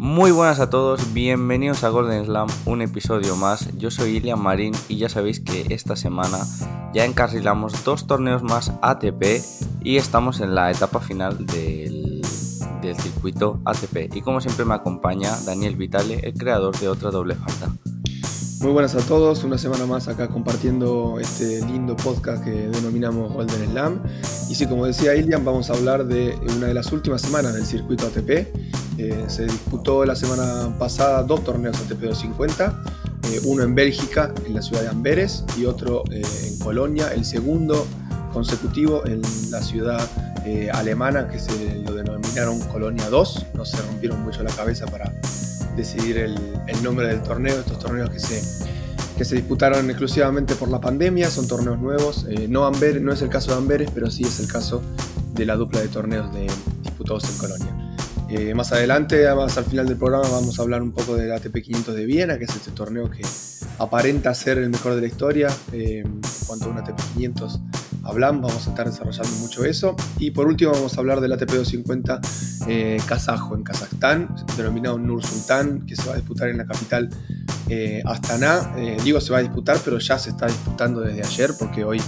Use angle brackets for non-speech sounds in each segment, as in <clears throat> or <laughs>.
Muy buenas a todos, bienvenidos a Golden Slam, un episodio más. Yo soy Ilian Marín y ya sabéis que esta semana ya encarrilamos dos torneos más ATP y estamos en la etapa final del, del circuito ATP. Y como siempre me acompaña Daniel Vitale, el creador de otra doble falta. Muy buenas a todos, una semana más acá compartiendo este lindo podcast que denominamos Golden Slam. Y sí, como decía Ilian, vamos a hablar de una de las últimas semanas del circuito ATP. Eh, se disputó la semana pasada dos torneos ATP 250, eh, uno en Bélgica, en la ciudad de Amberes, y otro eh, en Colonia, el segundo consecutivo en la ciudad alemana que se lo denominaron Colonia 2. No se rompieron mucho la cabeza para decidir el, nombre del torneo, estos torneos que se, que se disputaron exclusivamente por la pandemia, son torneos nuevos, no, Amber, no es el caso de Amberes, pero sí es el caso de la dupla de torneos de disputados en Colonia. Eh, más adelante, más al final del programa, vamos a hablar un poco del ATP 500 de Viena, que es este torneo que aparenta ser el mejor de la historia. Eh, en cuanto a un ATP 500 hablamos, vamos a estar desarrollando mucho eso. Y por último vamos a hablar del ATP 250 eh, kazajo en Kazajstán, denominado Nur Sultan, que se va a disputar en la capital Astana. Digo se va a disputar, pero ya se está disputando desde ayer porque hoy,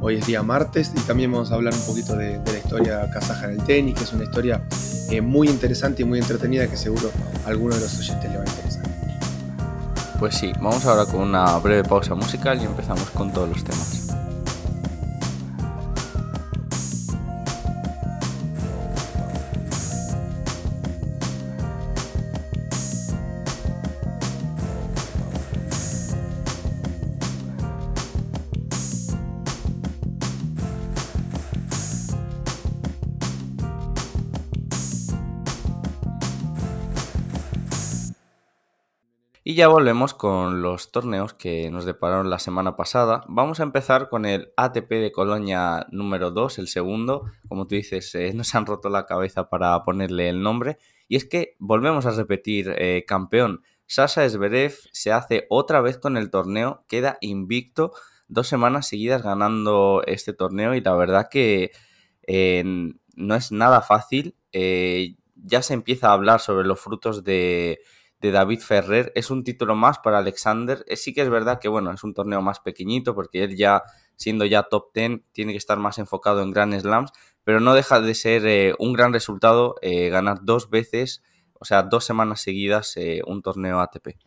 hoy es día martes y también vamos a hablar un poquito de, la historia kazaja en el tenis, que es una historia eh, muy interesante y muy entretenida que seguro a alguno de los oyentes le va a interesar. Pues sí, vamos ahora con una breve pausa musical y empezamos con todos los temas. Ya volvemos con los torneos que nos depararon la semana pasada. Vamos a empezar con el ATP de Colonia número 2, el segundo. Como tú dices, eh, nos han roto la cabeza para ponerle el nombre. Y es que volvemos a repetir, eh, campeón. Sasha Zverev se hace otra vez con el torneo, queda invicto, dos semanas seguidas ganando este torneo y la verdad que eh, no es nada fácil. Eh, ya se empieza a hablar sobre los frutos de, de David Ferrer. Es un título más para Alexander. Eh, sí que es verdad que, bueno, es un torneo más pequeñito porque él ya, siendo ya top 10, tiene que estar más enfocado en Grand Slams, pero no deja de ser eh, un gran resultado eh, ganar dos veces, o sea, dos semanas seguidas un torneo ATP.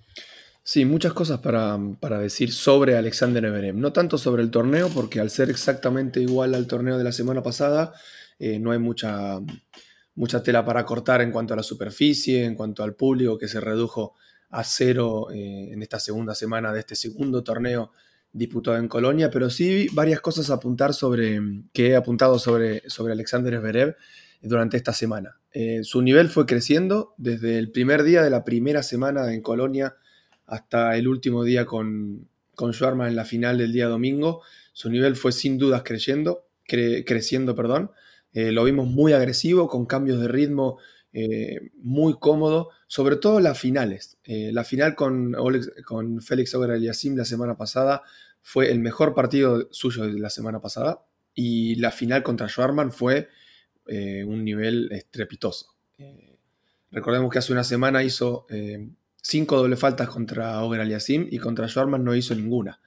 Sí, muchas cosas para, para decir sobre Alexander Zverev. No tanto sobre el torneo, porque al ser exactamente igual al torneo de la semana pasada, no hay mucha, mucha tela para cortar en cuanto a la superficie, en cuanto al público que se redujo a cero eh, en esta segunda semana de este segundo torneo disputado en Colonia, pero sí varias cosas a apuntar sobre, que he apuntado sobre, sobre Alexander Zverev durante esta semana. Eh, su nivel fue creciendo desde el primer día de la primera semana en Colonia hasta el último día con, con Schwarman en la final del día domingo. Su nivel fue sin dudas creciendo, cre creciendo, perdón. Eh, lo vimos muy agresivo, con cambios de ritmo eh, muy cómodo, sobre todo las finales. Eh, la final con, con Félix Auger Aliasim la semana pasada fue el mejor partido suyo de la semana pasada y la final contra Schwarman fue un nivel estrepitoso. Recordemos que hace una semana hizo cinco doble faltas contra Auger Aliasim y contra Schwarman no hizo ninguna.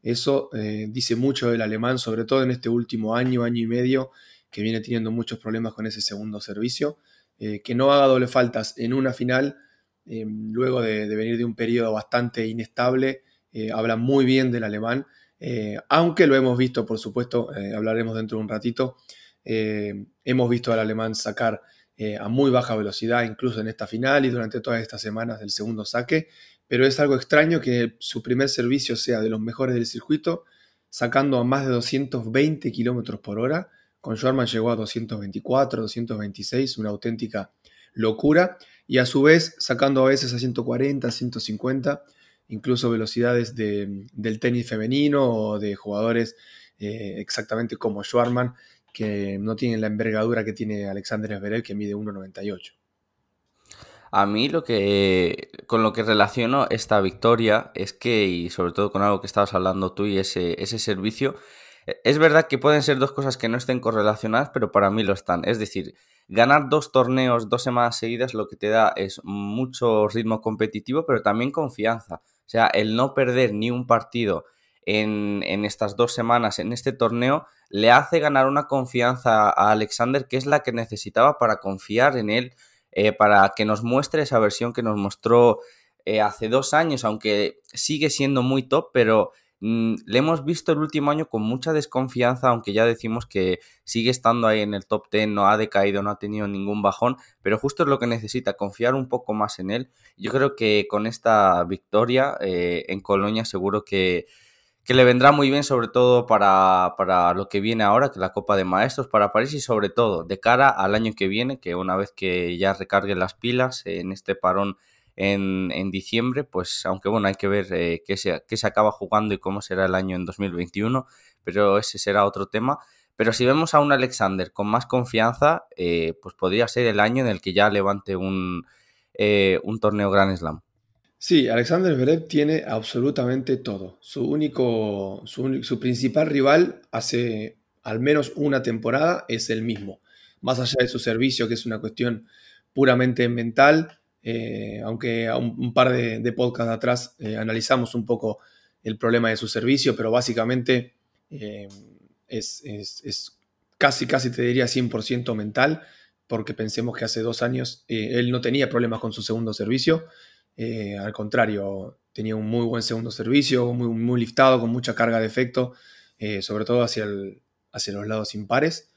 Eso dice mucho del alemán, sobre todo en este último año, año y medio, que viene teniendo muchos problemas con ese segundo servicio. Eh, que no haga doble faltas en una final, eh, luego de, venir de un periodo bastante inestable, eh, habla muy bien del alemán, aunque lo hemos visto, por supuesto, hablaremos dentro de un ratito, hemos visto al alemán sacar a muy baja velocidad, incluso en esta final y durante todas estas semanas del segundo saque, pero es algo extraño que su primer servicio sea de los mejores del circuito, sacando a más de 220 kilómetros por hora, con Schwarman llegó a 224, 226, una auténtica locura. Y a su vez sacando a veces a 140, 150, incluso velocidades de, del tenis femenino o de jugadores eh, exactamente como Schwarman, que no tienen la envergadura que tiene Alexander Zverev, que mide 1,98. A mí lo que con lo que relaciono esta victoria es que, y sobre todo con algo que estabas hablando tú y ese, ese servicio, es verdad que pueden ser dos cosas que no estén correlacionadas, pero para mí lo están. Es decir, ganar dos torneos dos semanas seguidas lo que te da es mucho ritmo competitivo, pero también confianza. O sea, el no perder ni un partido en, estas dos semanas en este torneo le hace ganar una confianza a Alexander que es la que necesitaba para confiar en él, eh, para que nos muestre esa versión que nos mostró eh, hace dos años, aunque sigue siendo muy top, pero le hemos visto el último año con mucha desconfianza, aunque ya decimos que sigue estando ahí en el top 10, no ha decaído, no ha tenido ningún bajón, pero justo es lo que necesita, confiar un poco más en él. Yo creo que con esta victoria eh, en Colonia seguro que, le vendrá muy bien, sobre todo para, para, lo que viene ahora, que la Copa de Maestros, para París y sobre todo de cara al año que viene, que una vez que ya recargue las pilas en este parón en, diciembre, pues aunque bueno, hay que ver eh, qué, se, se acaba jugando y cómo será el año en 2021, pero ese será otro tema. Pero si vemos a un Alexander con más confianza, eh, pues podría ser el año en el que ya levante un, eh, un torneo Grand Slam. Sí, Alexander Zverev tiene absolutamente todo. Su único, su, su, principal rival hace al menos una temporada es el mismo. Más allá de su servicio, que es una cuestión puramente mental, eh, aunque un, par de, podcasts atrás eh, analizamos un poco el problema de su servicio, pero básicamente eh, es, casi, casi te diría 100% mental, porque pensemos que hace dos años él no tenía problemas con su segundo servicio, al contrario, tenía un muy buen segundo servicio, muy, muy liftado, con mucha carga de efecto, sobre todo hacia, hacia los lados impares,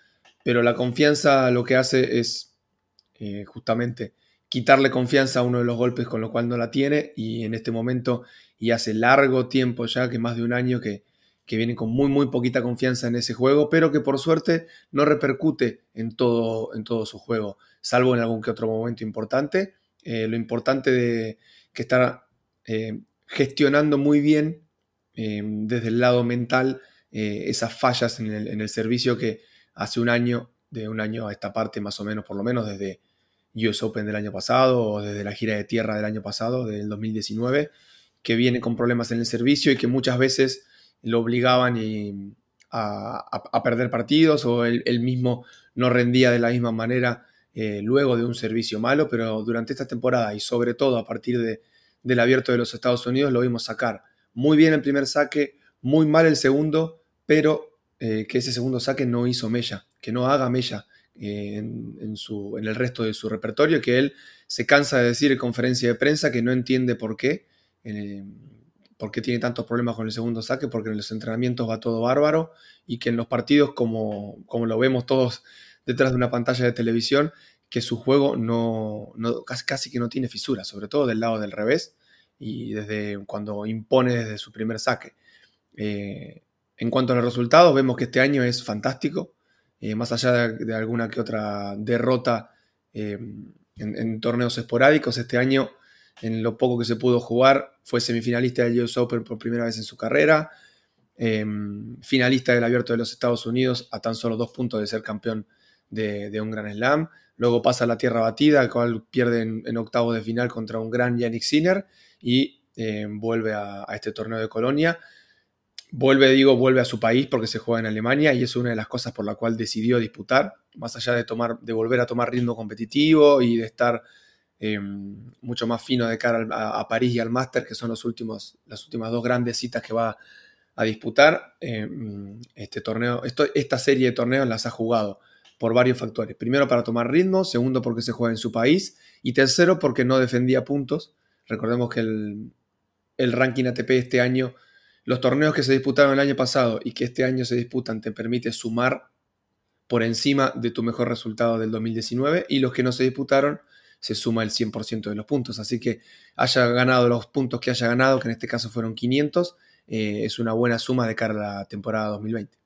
pero la confianza lo que hace es justamente quitarle confianza a uno de los golpes con lo cual no la tiene y en este momento y hace largo tiempo ya, que más de un año que, que viene con muy muy poquita confianza en ese juego, pero que por suerte no repercute en todo, en todo su juego, salvo en algún que otro momento importante. Eh, lo importante de que está eh, gestionando muy bien eh, desde el lado mental esas fallas en el, en el servicio que hace un año, de un año a esta parte más o menos, por lo menos desde US Open del año pasado o desde la gira de tierra del año pasado, del 2019, que viene con problemas en el servicio y que muchas veces lo obligaban a, perder partidos o él, mismo no rendía de la misma manera eh, luego de un servicio malo, pero durante esta temporada y sobre todo a partir de, del abierto de los Estados Unidos lo vimos sacar muy bien el primer saque, muy mal el segundo, pero eh, que ese segundo saque no hizo mella, que no haga mella en, el resto de su repertorio, que él se cansa de decir en conferencia de prensa que no entiende por qué, eh, tiene tantos problemas con el segundo saque, porque en los entrenamientos va todo bárbaro y que en los partidos, como, lo vemos todos detrás de una pantalla de televisión, que su juego no, casi, casi, que no tiene fisuras, sobre todo del lado del revés y desde cuando impone desde su primer saque. Eh, en cuanto a los resultados, vemos que este año es fantástico. Eh, más allá de, alguna que otra derrota eh, en, torneos esporádicos, este año, en lo poco que se pudo jugar, fue semifinalista del US Open por primera vez en su carrera, eh, finalista del Abierto de los Estados Unidos a tan solo dos puntos de ser campeón de, un Gran Slam, luego pasa a la tierra batida, al cual pierde en, octavos de final contra un gran Yannick Sinner y vuelve a este torneo de Colonia Vuelve, digo, vuelve a su país porque se juega en Alemania y es una de las cosas por la cual decidió disputar, más allá de, tomar, de volver a tomar ritmo competitivo y de estar em, mucho más fino de cara a, París y al Master, que son los últimos, las últimas dos grandes citas que va a disputar. Em, este torneo, esto, esta serie de torneos las ha jugado por varios factores. Primero para tomar ritmo, segundo porque se juega en su país y tercero porque no defendía puntos. Recordemos que el, el ranking ATP este año los torneos que se disputaron el año pasado y que este año se disputan te permite sumar por encima de tu mejor resultado del 2019 y los que no se disputaron se suma el 100% de los puntos. Así que haya ganado los puntos que haya ganado, que en este caso fueron 500, eh, es una buena suma de cara a la temporada 2020.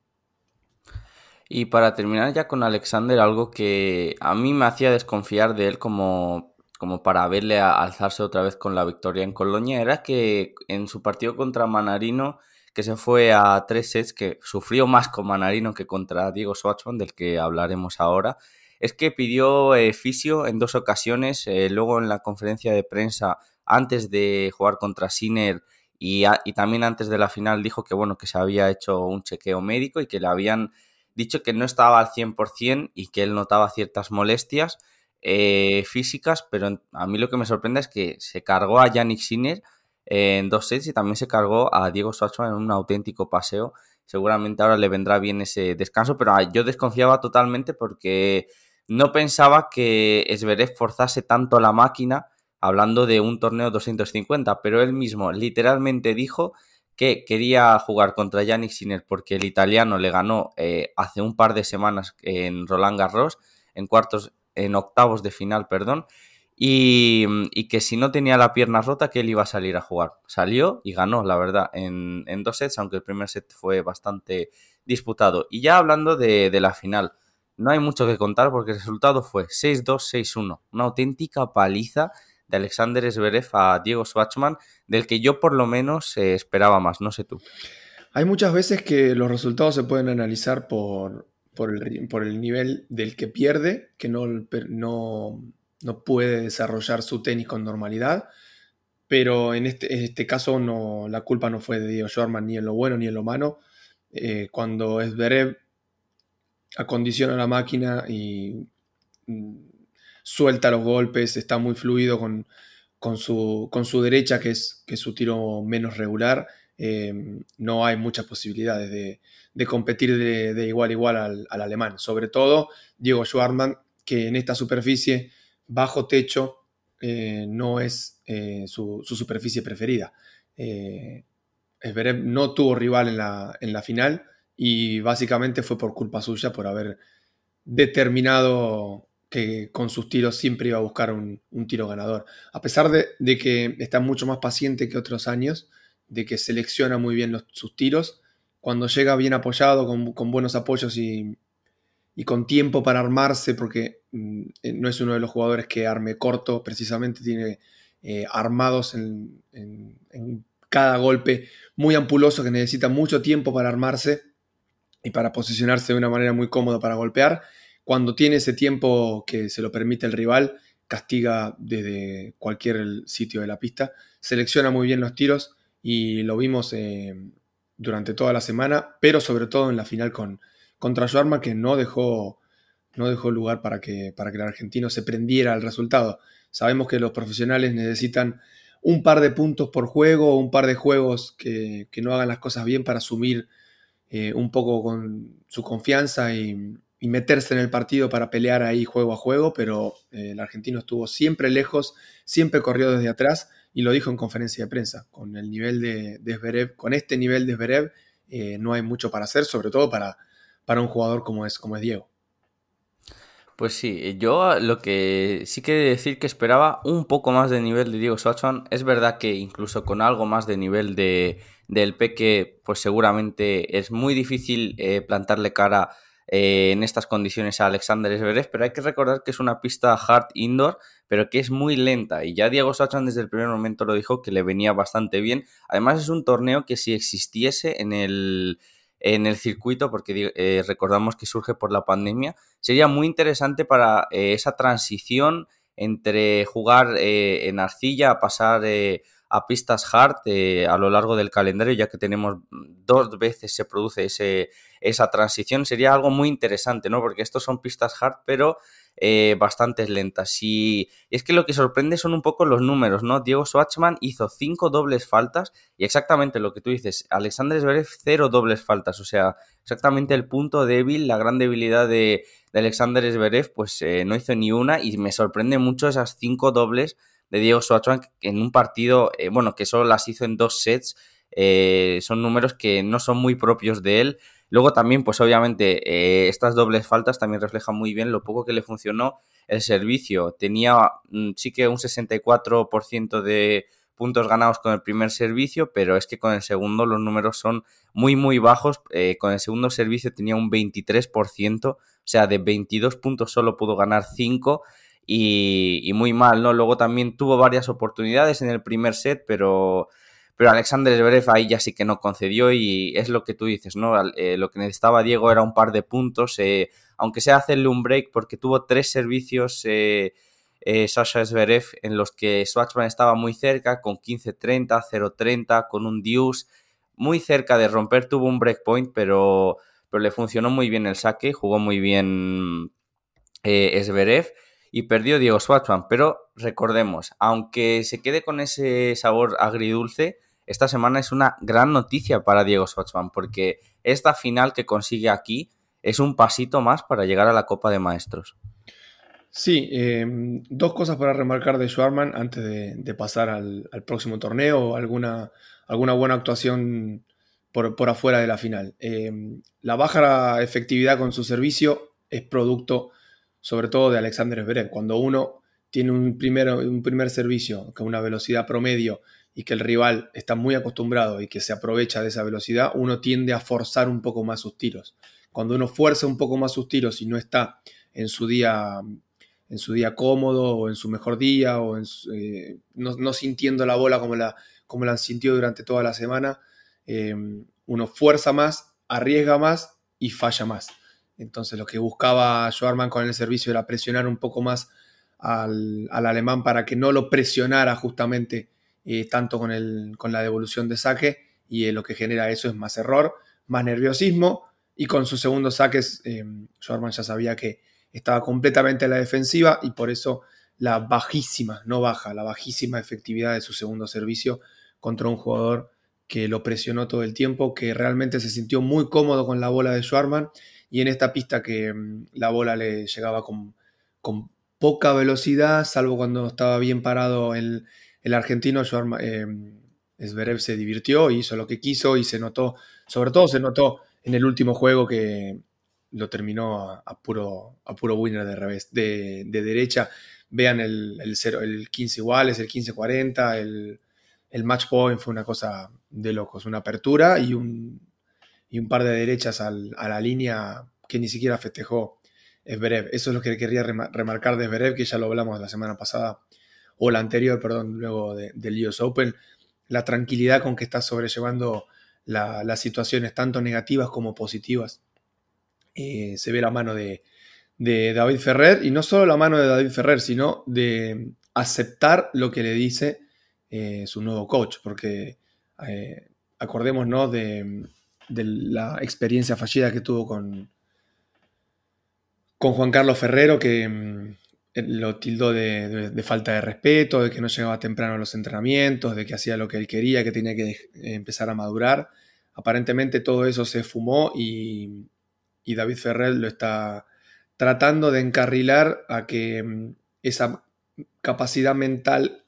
Y para terminar ya con Alexander, algo que a mí me hacía desconfiar de él como como para verle a alzarse otra vez con la victoria en Colonia, era que en su partido contra Manarino, que se fue a tres sets, que sufrió más con Manarino que contra Diego Schwartzman, del que hablaremos ahora, es que pidió eh, fisio en dos ocasiones, eh, luego en la conferencia de prensa antes de jugar contra Sinner y, y, también antes de la final dijo que bueno que se había hecho un chequeo médico y que le habían dicho que no estaba al 100% y que él notaba ciertas molestias eh, físicas, pero a mí lo que me sorprende es que se cargó a Yannick Sinner en dos sets y también se cargó a Diego Schwartzman en un auténtico paseo. Seguramente ahora le vendrá bien ese descanso, pero ah, yo desconfiaba totalmente porque no pensaba que Zverev forzase tanto la máquina hablando de un torneo 250, pero él mismo literalmente dijo que quería jugar contra Yannick Sinner porque el italiano le ganó eh, hace un par de semanas en Roland Garros, en cuartos, en octavos de final, perdón, y, que si no tenía la pierna rota, que él iba a salir a jugar. Salió y ganó, la verdad, en, dos sets, aunque el primer set fue bastante disputado. Y ya hablando de, de la final, no hay mucho que contar porque el resultado fue 6-2, 6-1, una auténtica paliza de Alexander Zverev a Diego Schwartzman, del que yo por lo menos eh, esperaba más, no sé tú. Hay muchas veces que los resultados se pueden analizar por, por, el, nivel del que pierde, que no, no, no, puede desarrollar su tenis con normalidad, pero en este, en este caso no, la culpa no fue de Diego Schwartzman ni en lo bueno ni en lo malo. Eh, cuando Zverev acondiciona la máquina y mm, suelta los golpes, está muy fluido con, con, su, con su, derecha, que es, que su tiro menos regular. Em, no hay muchas posibilidades de, competir de, igual a igual al, alemán. Sobre todo Diego Schwarman, que en esta superficie bajo techo eh, no es eh, su, superficie preferida. Eh, no tuvo rival en la, en la final y básicamente fue por culpa suya por haber determinado que con sus tiros siempre iba a buscar un, tiro ganador. A pesar de, que está mucho más paciente que otros años, de que selecciona muy bien sus tiros, cuando llega bien apoyado, con, buenos apoyos y, con tiempo para armarse, porque mm, eh, no es uno de los jugadores que arme corto, precisamente tiene eh, armados en, en cada golpe muy ampuloso que necesita mucho tiempo para armarse y para posicionarse de una manera muy cómoda para golpear. Cuando tiene ese tiempo que se lo permite el rival, castiga desde cualquier sitio de la pista, selecciona muy bien los tiros y lo vimos eh, durante toda la semana, pero sobre todo en la final con, contra Joarma que no dejó, no dejó lugar para que, para que el argentino se prendiera al resultado. Sabemos que los profesionales necesitan un par de puntos por juego, un par de juegos que, no hagan las cosas bien para asumir eh, un poco con su confianza y, y meterse en el partido para pelear ahí juego a juego, pero eh, el argentino estuvo siempre lejos, siempre corrió desde atrás y lo dijo en conferencia de prensa. Con el nivel de, con este nivel de Zverev, eh, no hay mucho para hacer, sobre todo para, para un jugador como es, como Diego. Pues sí, yo lo que sí que decir que esperaba un poco más de nivel de Diego Schwartzman. Es verdad que incluso con algo más de nivel de, del Peque, pues seguramente es muy difícil eh, plantarle cara eh, en estas condiciones a Alexander Zverev, pero hay que recordar que es una pista hard indoor, pero que es muy lenta. Y ya Diego Sachan desde el primer momento lo dijo que le venía bastante bien. Además es un torneo que si existiese en el, en el circuito, porque eh, recordamos que surge por la pandemia, sería muy interesante para eh, esa transición entre jugar en arcilla a pasar a pistas hard eh, a lo largo del calendario, ya que tenemos dos veces se produce ese, esa transición, sería algo muy interesante, ¿no? Porque estos son pistas hard, pero eh, bastante lentas. Y, es que lo que sorprende son un poco los números, ¿no? Diego Schwartzman hizo cinco dobles faltas y exactamente lo que tú dices, Alexander Zverev cero dobles faltas, o sea, exactamente el punto débil, la gran debilidad de, Alexander Zverev, pues eh, no hizo ni una y me sorprende mucho esas cinco dobles de Diego Schwartzman en un partido, eh, bueno, que solo las hizo en dos sets, eh, son números que no son muy propios de él. Luego también, pues obviamente, eh, estas dobles faltas también reflejan muy bien lo poco que le funcionó el servicio. Tenía mm, sí que un 64% de puntos ganados con el primer servicio, pero es que con el segundo los números son muy, muy bajos. con el segundo servicio tenía un 23%, o sea, de 22 puntos solo pudo ganar 5 y, muy mal, ¿no? Luego también tuvo varias oportunidades en el primer set, pero, pero Alexander Zverev ahí ya sí que no concedió y es lo que tú dices, ¿no? Eh, lo que necesitaba Diego era un par de puntos, eh, aunque sea hacerle un break porque tuvo tres servicios eh, Sasha Zverev en los que Schwartzman estaba muy cerca, con 15-30, 0-30, con un deuce, muy cerca de romper, tuvo un breakpoint, pero pero le funcionó muy bien el saque, jugó muy bien eh, Zverev y perdió Diego Schwartzman. Pero recordemos, aunque se quede con ese sabor agridulce, esta semana es una gran noticia para Diego Schwartzman, porque esta final que consigue aquí es un pasito más para llegar a la Copa de Maestros. Sí, em, dos cosas para remarcar de Schwarman antes de, pasar al, próximo torneo alguna, alguna buena actuación por, afuera de la final. Em, la baja efectividad con su servicio es producto sobre todo de Alexander Zverev. Cuando uno tiene un, primero, un primer servicio con una velocidad promedio y que el rival está muy acostumbrado y que se aprovecha de esa velocidad, uno tiende a forzar un poco más sus tiros. Cuando uno fuerza un poco más sus tiros y no está en su día en su día cómodo o en su mejor día o eh, no, sintiendo la bola como la, como la sintió durante toda la semana, eh, uno fuerza más, arriesga más y falla más. Entonces lo que buscaba Schwarman con el servicio era presionar un poco más al, alemán para que no lo presionara justamente eh, tanto con, el, con la devolución de saque y lo que genera eso es más error, más nerviosismo y con sus segundos saques Schwarman ya sabía que estaba completamente a la defensiva y por eso la bajísima, no baja, la bajísima efectividad de su segundo servicio contra un jugador que lo presionó todo el tiempo, que realmente se sintió muy cómodo con la bola de Schwarman y en esta pista que mm, la bola le llegaba con, con poca velocidad, salvo cuando estaba bien parado el, el argentino, Schwarman, eh, se divirtió, hizo lo que quiso y se notó, sobre todo se notó en el último juego que, lo terminó a, puro, a puro winner de revés, de, derecha. Vean el, el, 0, el 15 iguales, el 15-40, el, el match point fue una cosa de locos, una apertura y un, y un par de derechas a la línea que ni siquiera festejó Esberev. Eso es lo que quería remarcar de Esberev, que ya lo hablamos la semana pasada, o la anterior, perdón, luego del US Open, la tranquilidad con que está sobrellevando las situaciones, tanto negativas como positivas. Eh, se ve la mano de, David Ferrer, y no solo la mano de David Ferrer, sino de aceptar lo que le dice eh, su nuevo coach, porque eh, acordémonos de, la experiencia fallida que tuvo con, con Juan Carlos Ferrero, que mm, lo tildó de, falta de respeto, de que no llegaba temprano a los entrenamientos, de que hacía lo que él quería, que tenía que empezar a madurar. Aparentemente todo eso se fumó y, y David Ferrer lo está tratando de encarrilar a que mm, esa capacidad mental,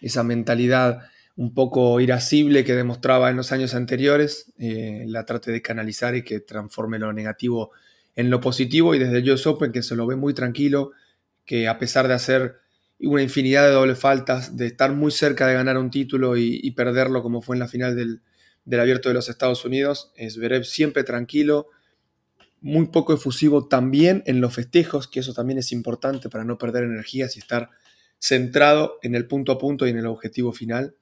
esa mentalidad un poco irascible que demostraba en los años anteriores, eh, la trate de canalizar y que transforme lo negativo en lo positivo y desde el US Open que se lo ve muy tranquilo, que a pesar de hacer una infinidad de doble faltas, de estar muy cerca de ganar un título y, perderlo como fue en la final del, del Abierto de los Estados Unidos, es Verev siempre tranquilo, muy poco efusivo también en los festejos, que eso también es importante para no perder energías y estar centrado en el punto a punto y en el objetivo final.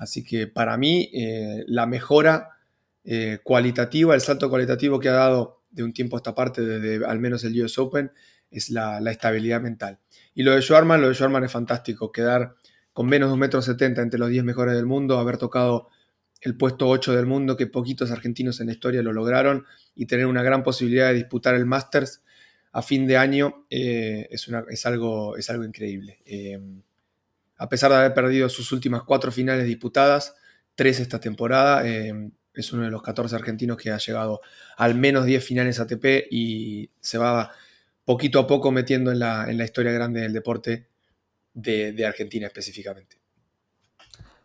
Así que para mí eh, la mejora eh, cualitativa, el salto cualitativo que ha dado de un tiempo a esta parte, desde al menos el US Open, es la, estabilidad mental. Y lo de Schwarman, lo de Schwarman es fantástico, quedar con menos de un metro setenta entre los 10 mejores del mundo, haber tocado el puesto 8 del mundo, que poquitos argentinos en la historia lo lograron, y tener una gran posibilidad de disputar el Masters a fin de año eh, es, una, es, algo, es algo increíble. A pesar de haber perdido sus últimas cuatro finales disputadas, tres esta temporada, eh, es uno de los 14 argentinos que ha llegado al menos 10 finales ATP y se va poquito a poco metiendo en la, en la historia grande del deporte de Argentina específicamente.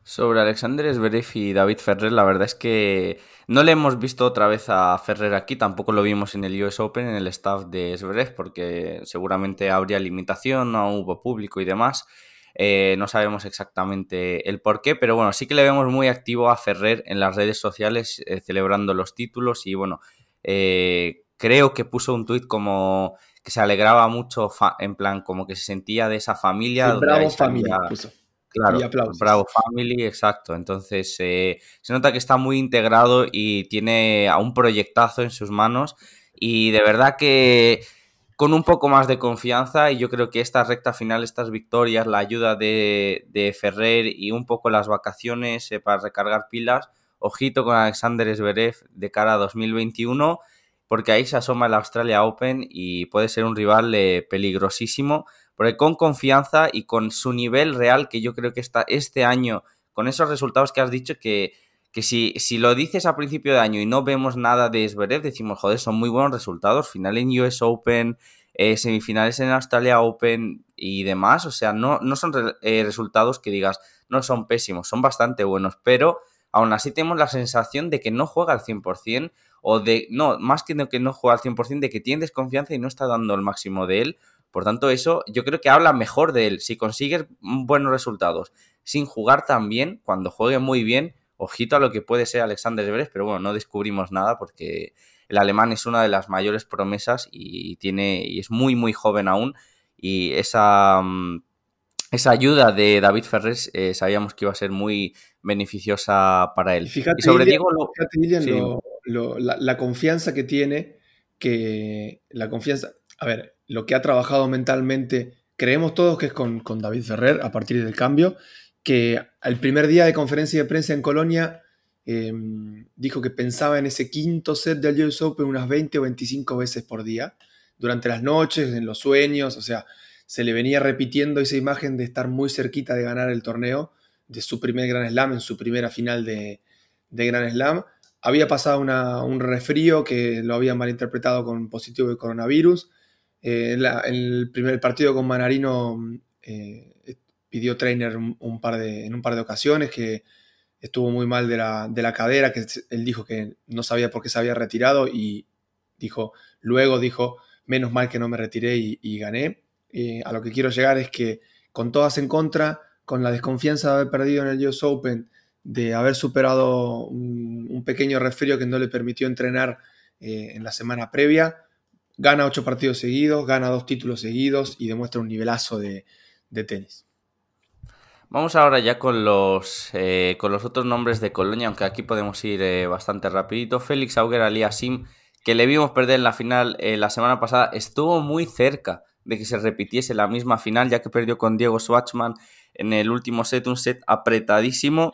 Sobre Alexander Zverev y David Ferrer, la verdad es que no le hemos visto otra vez a Ferrer aquí, tampoco lo vimos en el US Open, en el staff de Zverev, porque seguramente habría limitación, no hubo público y demás. Eh, no sabemos exactamente el por qué, pero bueno, sí que le vemos muy activo a Ferrer en las redes sociales eh, celebrando los títulos y bueno, eh, creo que puso un tuit como que se alegraba mucho, en plan, como que se sentía de esa familia. bravo familia, puso. Claro, Bravo Family, exacto. Entonces eh, se nota que está muy integrado y tiene a un proyectazo en sus manos. Y de verdad que con un poco más de confianza, y yo creo que esta recta final, estas victorias, la ayuda de, Ferrer y un poco las vacaciones eh, para recargar pilas, ojito con Alexander Zverev de cara a 2021 porque ahí se asoma el Australia Open y puede ser un rival eh, peligrosísimo, porque con confianza y con su nivel real, que yo creo que está este año, con esos resultados que has dicho, que, que si, si lo dices a principio de año y no vemos nada de Zverev, decimos, joder, son muy buenos resultados, final en US Open, eh, semifinales en Australia Open y demás, o sea, no, no son eh, resultados que digas, no son pésimos, son bastante buenos, pero aún así tenemos la sensación de que no juega al 100% o de, no, más que de que no juega al 100%, de que tiene desconfianza y no está dando el máximo de él. Por tanto, eso yo creo que habla mejor de él. Si consigues buenos resultados sin jugar tan bien, cuando juegue muy bien, ojito a lo que puede ser Alexander Zverev, pero bueno, no descubrimos nada porque el alemán es una de las mayores promesas y tiene y es muy muy joven aún y esa mm, esa ayuda de David Ferres eh, sabíamos que iba a ser muy beneficiosa para él. Fíjate, y sobre Diego, la, confianza que tiene, que la confianza, a ver, lo que ha trabajado mentalmente, creemos todos que es con, David Ferrer a partir del cambio, que al primer día de conferencia de prensa en Colonia em, dijo que pensaba en ese quinto set del US Open unas 20 o 25 veces por día, durante las noches, en los sueños, o sea, se le venía repitiendo esa imagen de estar muy cerquita de ganar el torneo, de su primer Gran Slam, en su primera final de, de Gran Slam. Había pasado un resfrío que lo habían malinterpretado con positivo de coronavirus. Eh, el primer partido con Manarino eh, pidió trainer un, par de, en un par de ocasiones, que estuvo muy mal de la, de la cadera, que él dijo que no sabía por qué se había retirado y dijo, luego dijo, menos mal que no me retiré y gané a lo que quiero llegar es que con todas en contra, con la desconfianza de haber perdido en el US Open, de haber superado un, pequeño resfrío que no le permitió entrenar eh, en la semana previa, gana ocho partidos seguidos, gana dos títulos seguidos y demuestra un nivelazo de, tenis. Vamos ahora ya con los, eh, con los otros nombres de Colonia, aunque aquí podemos ir eh, bastante rapidito. Félix Auger Aliasim, que le vimos perder en la final la semana pasada, estuvo muy cerca de que se repitiese la misma final, ya que perdió con Diego Schwartzman en el último set, un set apretadísimo,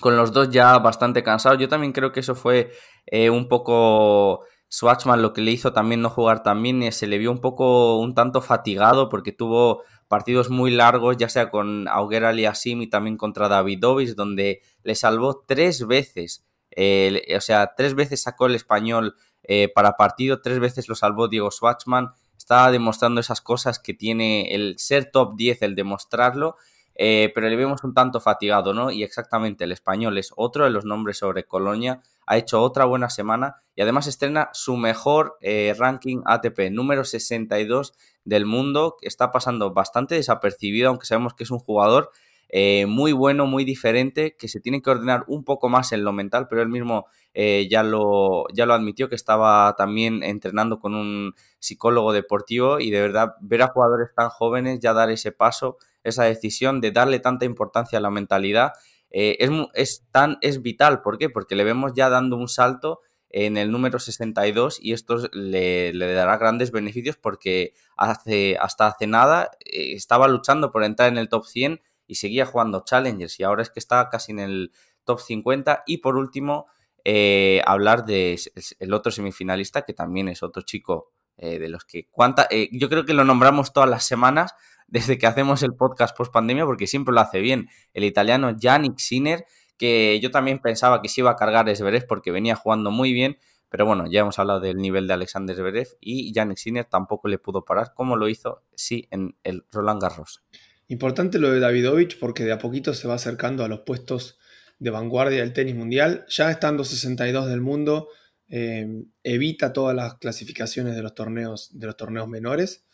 con los dos ya bastante cansados. Yo también creo que eso fue eh, un poco Schwartzman lo que le hizo también no jugar tan bien, se le vio un poco un tanto fatigado porque tuvo partidos muy largos, ya sea con Auger Aliasim y también contra Davidovich, donde le salvó tres veces. o sea, tres veces sacó el español eh, para partido, tres veces lo salvó Diego Schwartzman está demostrando esas cosas que tiene el ser top 10, el demostrarlo, eh, pero le vemos un tanto fatigado, ¿no? Y exactamente, el español es otro de los nombres sobre Colonia, ha hecho otra buena semana y además estrena su mejor eh, ranking ATP, número 62 del mundo, que está pasando bastante desapercibido, aunque sabemos que es un jugador eh, muy bueno, muy diferente, que se tiene que ordenar un poco más en lo mental, pero él mismo eh, ya, lo, ya lo admitió que estaba también entrenando con un psicólogo deportivo y de verdad ver a jugadores tan jóvenes ya dar ese paso, esa decisión de darle tanta importancia a la mentalidad. Eh, es, tan, es vital, ¿por qué? Porque le vemos ya dando un salto en el número 62 y esto le, le, dará grandes beneficios porque hace, hasta hace nada estaba luchando por entrar en el top 100 y seguía jugando Challengers y ahora es que está casi en el top 50 y por último eh, hablar de el otro semifinalista que también es otro chico eh, de los que cuánta eh, yo creo que lo nombramos todas las semanas <laughs> desde que hacemos el podcast post pandemia porque siempre lo hace bien el italiano Yannick Sinner que yo también pensaba que se iba a cargar Zverev porque venía jugando muy bien pero bueno, ya hemos hablado del nivel de Alexander Zverev y Yannick Sinner tampoco le pudo parar como lo hizo sí en el Roland Garros. Importante lo de Davidovich porque de a poquito se va acercando a los puestos de vanguardia del tenis mundial. Ya estando 62 del mundo, eh, evita todas las clasificaciones de los torneos, de los torneos menores,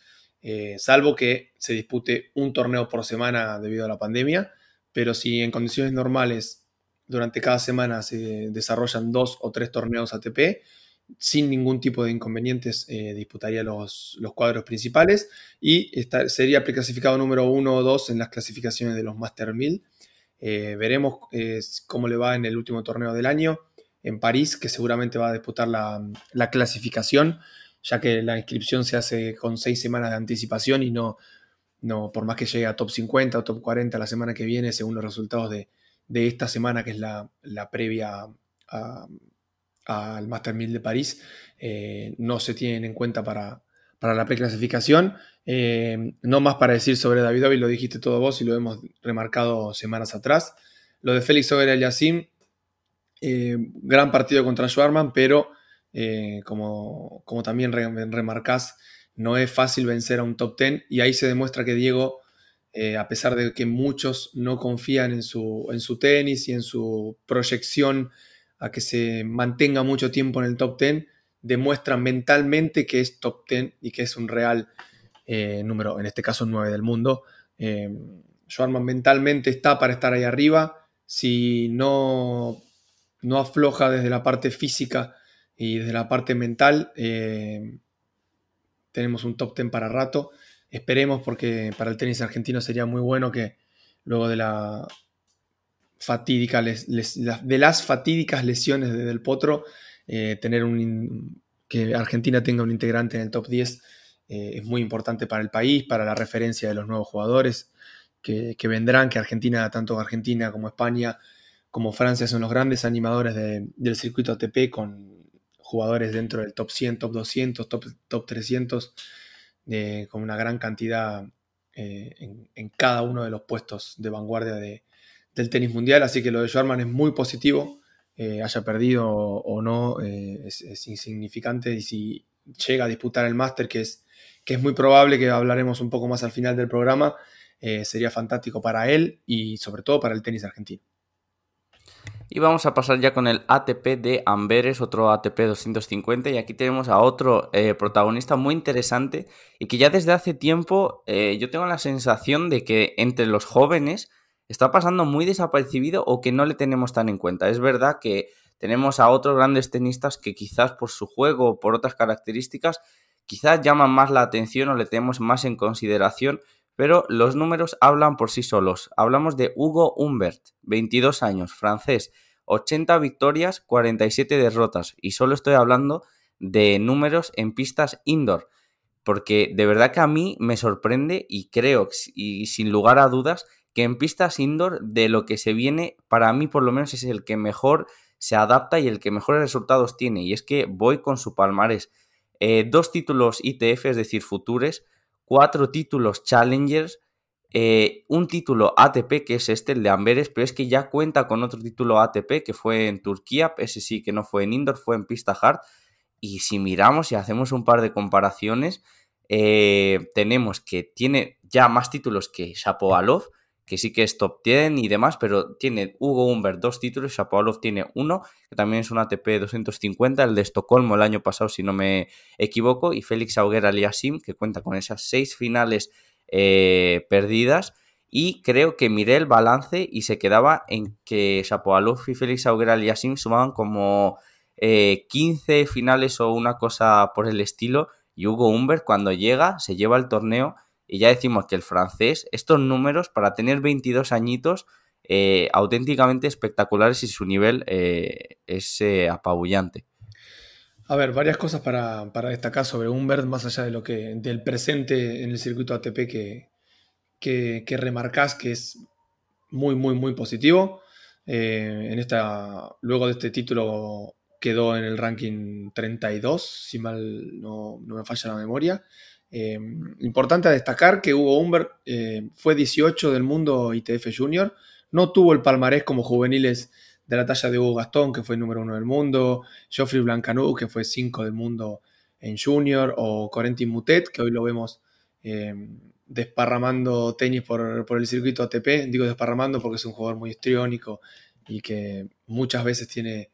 eh, salvo que se dispute un torneo por semana debido a la pandemia. Pero si en condiciones normales durante cada semana se desarrollan dos o tres torneos ATP, sin ningún tipo de inconvenientes eh, disputaría los, cuadros principales y sería preclasificado número uno o dos en las clasificaciones de los Master 1000. Eh, veremos eh, cómo le va en el último torneo del año en París, que seguramente va a disputar la, clasificación, ya que la inscripción se hace con seis semanas de anticipación y no, no por más que llegue a top 50 o top 40 la semana que viene, según los resultados de, esta semana, que es la, previa a al Master 1000 de París, eh, no se tienen en cuenta para, la preclasificación. Eh, no más para decir sobre David lo dijiste todo vos y lo hemos remarcado semanas atrás. Lo de Félix Oguer El Yassim, gran partido contra Schwarman, pero como, como, también remarcás, no es fácil vencer a un top 10 y ahí se demuestra que Diego eh, a pesar de que muchos no confían en su, en su tenis y en su proyección a que se mantenga mucho tiempo en el top 10, demuestran mentalmente que es top 10 y que es un real eh, número, en este caso 9 del mundo. Eh, mentalmente está para estar ahí arriba. Si no, no afloja desde la parte física y desde la parte mental, eh, tenemos un top 10 para rato. Esperemos porque para el tenis argentino sería muy bueno que luego de la de las fatídicas lesiones de Del Potro, eh, tener un que Argentina tenga un integrante en el top 10 eh, es muy importante para el país, para la referencia de los nuevos jugadores que, vendrán, que Argentina, tanto Argentina como España, como Francia son los grandes animadores del circuito ATP con jugadores dentro del top 100, top 200, top, top 300 con una gran cantidad eh, en, cada uno de los puestos de vanguardia del tenis mundial. Así que lo de Schwarman es muy positivo, eh, haya perdido o, no, eh, es, insignificante. Y si llega a disputar el máster, que es, que es muy probable que hablaremos un poco más al final del programa, sería fantástico para él y sobre todo para el tenis argentino. Y vamos a pasar ya con el ATP de Amberes, otro ATP 250. Y aquí tenemos a otro eh, protagonista muy interesante y que ya desde hace tiempo eh, yo tengo la sensación de que entre los jóvenes está pasando muy desapercibido o que no le tenemos tan en cuenta. Es verdad que tenemos a otros grandes tenistas que quizás por su juego o por otras características quizás llaman más la atención o le tenemos más en consideración, pero los números hablan por sí solos. Hablamos de Hugo Humbert, 22 años, francés, 80 victorias, 47 derrotas. Y solo estoy hablando de números en pistas indoor. Porque de verdad que a mí me sorprende y creo, y sin lugar a dudas, que en pistas indoor de lo que se viene, para mí por lo menos es el que mejor se adapta y el que mejores resultados tiene. Y es que voy con su palmarés. Eh, dos títulos ITF, es decir, futures, cuatro títulos Challengers, eh, un título ATP, que es este, el de Amberes, pero es que ya cuenta con otro título ATP que fue en Turquía, ese sí que no fue en Indoor, fue en pista hard. Y si miramos y hacemos un par de comparaciones, eh, tenemos que tiene ya más títulos que Shapovalov, que sí que es top 10 y demás, pero tiene Hugo Humbert dos títulos, Shapovalov tiene uno, que también es un ATP 250, el de Estocolmo el año pasado, si no me equivoco, y Félix Auger Aliasim, que cuenta con esas seis finales eh, perdidas. Y creo que miré el balance y se quedaba en que Shapovalov y Félix Auger Aliasim sumaban como 15 eh, finales o una cosa por el estilo. Y Hugo Humbert, cuando llega, se lleva el torneo y ya decimos que el francés, estos números para tener 22 añitos, eh, auténticamente espectaculares y su nivel eh, es eh, apabullante. A ver, varias cosas para, destacar sobre Humbert, más allá de lo que, del presente en el circuito ATP que, que, que remarcás, que es muy, muy, muy positivo. en esta, luego de este título quedó en el ranking 32, si mal no, no me falla la memoria. Eh, importante destacar que Hugo Humbert eh, fue 18 del mundo ITF Junior, no tuvo el palmarés como juveniles de la talla de Hugo Gastón, que fue número uno del mundo, Geoffrey Blancanú, que fue 5 del mundo en Junior, o Corentin Mutet, que hoy lo vemos eh, desparramando tenis por, el circuito ATP. Digo desparramando porque es un jugador muy histriónico y que muchas veces tiene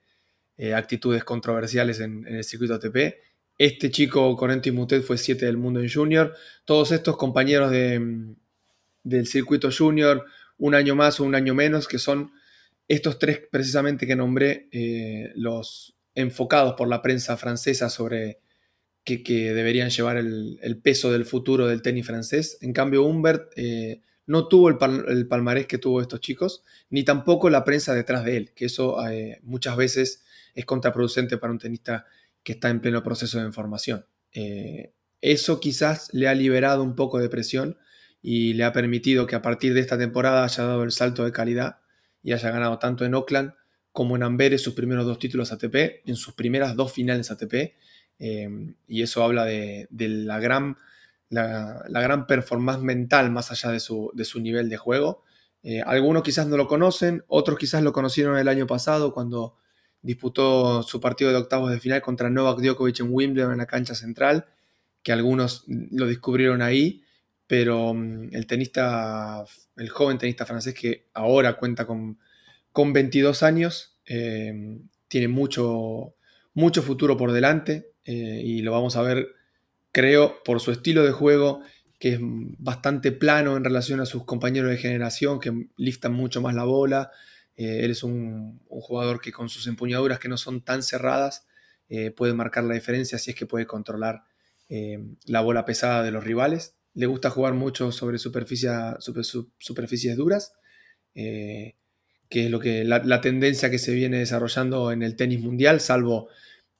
actitudes controversiales en el circuito ATP. Este chico, Corenti Mutet, fue 7 del mundo en junior. Todos estos compañeros de, del circuito junior, un año más o un año menos, que son estos tres precisamente que nombré, eh, los enfocados por la prensa francesa sobre que, deberían llevar el, peso del futuro del tenis francés. En cambio, Humbert eh, no tuvo el, palmarés que tuvo estos chicos, ni tampoco la prensa detrás de él, que eso eh, muchas veces es contraproducente para un tenista que está en pleno proceso de formación. Eh, eso quizás le ha liberado un poco de presión y le ha permitido que a partir de esta temporada haya dado el salto de calidad y haya ganado tanto en Oakland como en Amberes sus primeros dos títulos ATP, en sus primeras dos finales ATP, eh, y eso habla de, la, gran, la, gran performance mental más allá de su, nivel de juego. Eh, algunos quizás no lo conocen, otros quizás lo conocieron el año pasado cuando disputó su partido de octavos de final contra Novak Djokovic en Wimbledon en la cancha central, que algunos lo descubrieron ahí, pero mm, el tenista, el joven tenista francés que ahora cuenta con, con 22 años, eh, tiene mucho, mucho futuro por delante eh, y lo vamos a ver, creo, por su estilo de juego, que es bastante plano en relación a sus compañeros de generación, que liftan mucho más la bola. Eh, él es un, jugador que con sus empuñaduras que no son tan cerradas puede marcar la diferencia si es que puede controlar la bola pesada de los rivales. Le gusta jugar mucho sobre, superficies duras que es lo que la, tendencia que se viene desarrollando en el tenis mundial, salvo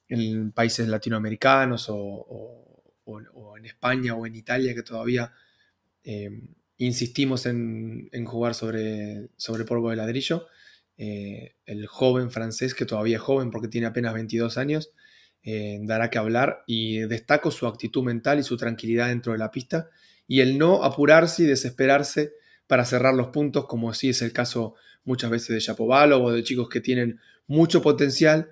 en países latinoamericanos o, en España o en Italia, que todavía eh, insistimos en, jugar sobre, sobre polvo de ladrillo. Eh, el joven francés, que todavía es joven porque tiene apenas 22 años, eh, dará que hablar y destaco su actitud mental y su tranquilidad dentro de la pista y el no apurarse y desesperarse para cerrar los puntos, como sí es el caso muchas veces de Chapovalov o de chicos que tienen mucho potencial,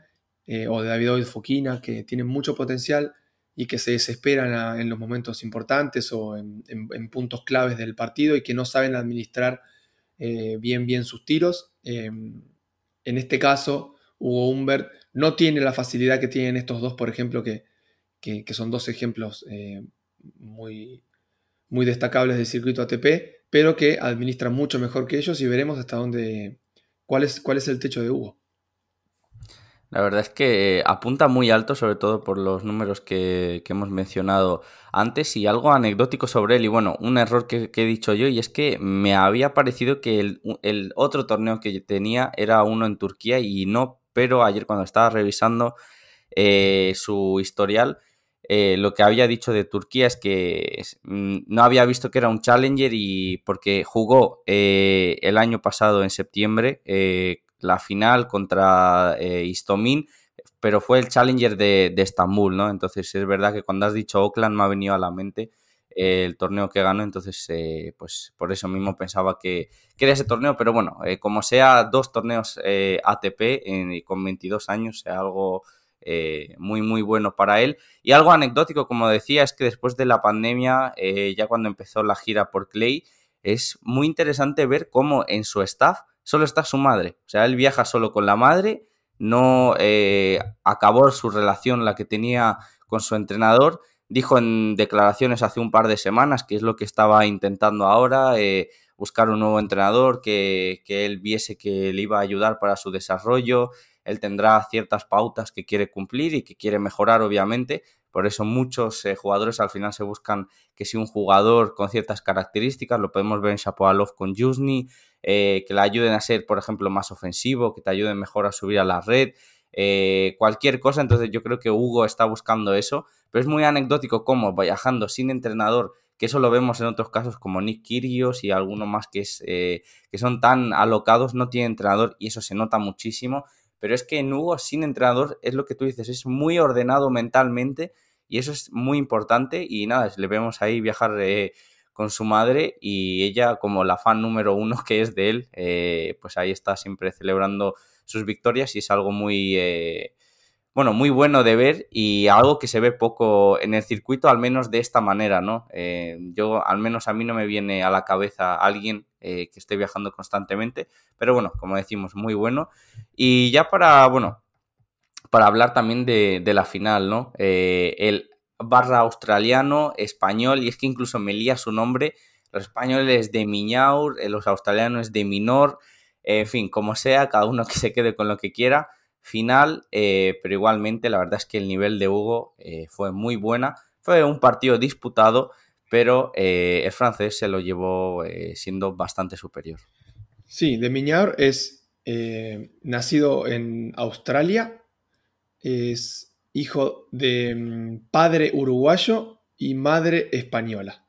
eh, o de David Fokina, que tienen mucho potencial y que se desesperan en los momentos importantes o en, puntos claves del partido y que no saben administrar bien, bien sus tiros. Em, en este caso, Hugo Humbert no tiene la facilidad que tienen estos dos, por ejemplo, que, son dos ejemplos eh, muy, muy destacables del circuito ATP, pero que administra mucho mejor que ellos y veremos hasta dónde, cuál es, cuál es el techo de Hugo. La verdad es que eh, apunta muy alto, sobre todo por los números que, hemos mencionado antes y algo anecdótico sobre él. Y bueno, un error que, he dicho yo y es que me había parecido que el, otro torneo que tenía era uno en Turquía y no, pero ayer cuando estaba revisando eh, su historial eh, lo que había dicho de Turquía es que mm, no había visto que era un challenger y porque jugó el año pasado en septiembre eh, la final contra Istomin, pero fue el challenger de, Estambul, ¿no? Entonces es verdad que cuando has dicho Oakland me ha venido a la mente el torneo que ganó, entonces pues por eso mismo pensaba que, que era ese torneo, pero bueno, como sea dos torneos ATP con 22 años, sea algo eh, muy, muy bueno para él. Y algo anecdótico, como decía, es que después de la pandemia, eh, ya cuando empezó la gira por Clay, es muy interesante ver cómo en su staff solo está su madre. O sea, él viaja solo con la madre, no eh, acabó su relación, la que tenía con su entrenador. Dijo en declaraciones hace un par de semanas que es lo que estaba intentando ahora, buscar un nuevo entrenador que, que él viese que le iba a ayudar para su desarrollo, él tendrá ciertas pautas que quiere cumplir y que quiere mejorar, obviamente. Por eso muchos eh, jugadores al final se buscan que si un jugador con ciertas características, lo podemos ver en Shapovalov con Yuzny, eh, que le ayuden a ser, por ejemplo, más ofensivo, que te ayuden mejor a subir a la red, eh, cualquier cosa. Entonces yo creo que Hugo está buscando eso, pero es muy anecdótico cómo viajando sin entrenador, que eso lo vemos en otros casos como Nick Kyrgios y algunos más que, es, que son tan alocados, no tiene entrenador y eso se nota muchísimo pero es que en Hugo sin entrenador es lo que tú dices, es muy ordenado mentalmente y eso es muy importante y nada, le vemos ahí viajar eh, con su madre y ella como la fan número uno que es de él, eh, pues ahí está siempre celebrando sus victorias y es algo muy... Eh, bueno, muy bueno de ver y algo que se ve poco en el circuito, al menos de esta manera, ¿no? yo, al menos a mí no me viene a la cabeza alguien que esté viajando constantemente, pero bueno, como decimos, muy bueno. Y ya para, bueno, para hablar también de, la final, ¿no? Eh, el barra australiano, español, y es que incluso me lía su nombre. Los españoles de Miñaur, eh, los australianos de Minor, en fin, como sea, cada uno <laughs> que se quede con lo que quiera. Final, eh, pero igualmente la verdad es que el nivel de Hugo fue muy buena. Fue un partido disputado, pero el francés se lo llevó siendo bastante superior. Sí, de Miñaur es eh, nacido en Australia, es hijo de mm, padre uruguayo y madre española.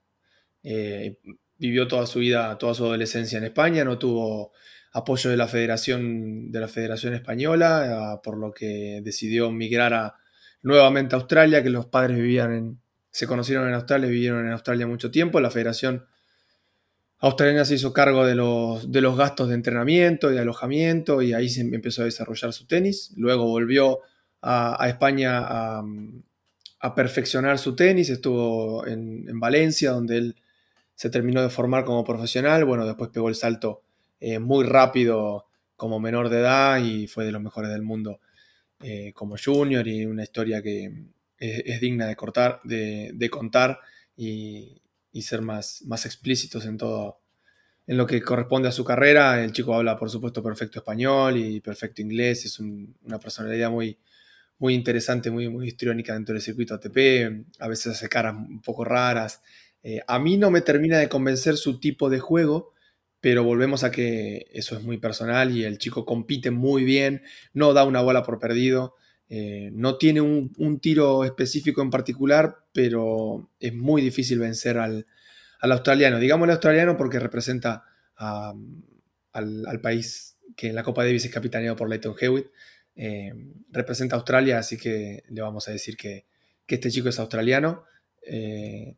Eh, vivió toda su vida, toda su adolescencia en España, no tuvo apoyo de la Federación, de la Federación Española, por lo que decidió migrar nuevamente a Australia, que los padres vivían en, se conocieron en Australia, vivieron en Australia mucho tiempo. La Federación Australiana se hizo cargo de los, de los gastos de entrenamiento y de alojamiento y ahí se empezó a desarrollar su tenis. Luego volvió a, España a, perfeccionar su tenis, estuvo en, en, Valencia donde él se terminó de formar como profesional. Bueno, después pegó el salto eh, muy rápido como menor de edad y fue de los mejores del mundo eh, como junior y una historia que es, digna de, cortar, de, contar y, ser más, más explícitos en todo, en lo que corresponde a su carrera. El chico habla, por supuesto, perfecto español y perfecto inglés. Es una personalidad muy, muy interesante, muy, muy histriónica dentro del circuito ATP. A veces hace caras un poco raras. Eh, a mí no me termina de convencer su tipo de juego, pero volvemos a que eso es muy personal y el chico compite muy bien, no da una bola por perdido. Eh, no tiene un, tiro específico en particular, pero es muy difícil vencer al, australiano. Digamos el australiano porque representa al, país que en la Copa Davis es capitaneado por Leighton Hewitt. Eh, representa a Australia, así que le vamos a decir que, este chico es australiano. Eh,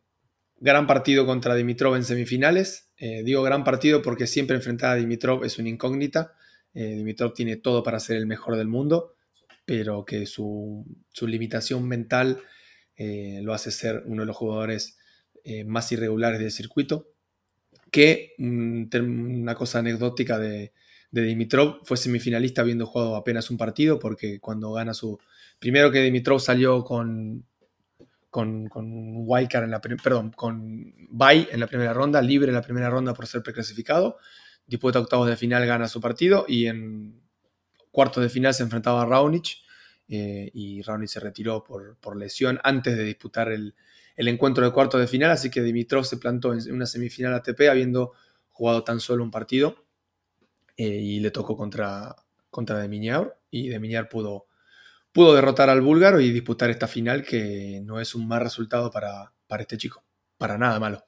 gran partido contra Dimitrov en semifinales. digo gran partido porque siempre enfrentar a Dimitrov es una incógnita. Dimitrov tiene todo para ser el mejor del mundo pero que su, limitación mental eh, lo hace ser uno de los jugadores eh, más irregulares del circuito. Que mm, una cosa anecdótica de, Dimitrov fue semifinalista habiendo jugado apenas un partido, porque cuando gana su. Primero que Dimitrov salió con, con, con Wildcard en la perdón, con Bay en la primera ronda, libre en la primera ronda por ser preclasificado. Después de octavos de final gana su partido y en cuartos de final se enfrentaba a Raonic eh, y Raonic se retiró por, lesión antes de disputar el, encuentro de cuartos de final, así que Dimitrov se plantó en una semifinal ATP habiendo jugado tan solo un partido eh, y le tocó contra, contra Deminiaur y Deminiaur pudo, pudo derrotar al búlgaro y disputar esta final que no es un mal resultado para, para este chico, para nada malo.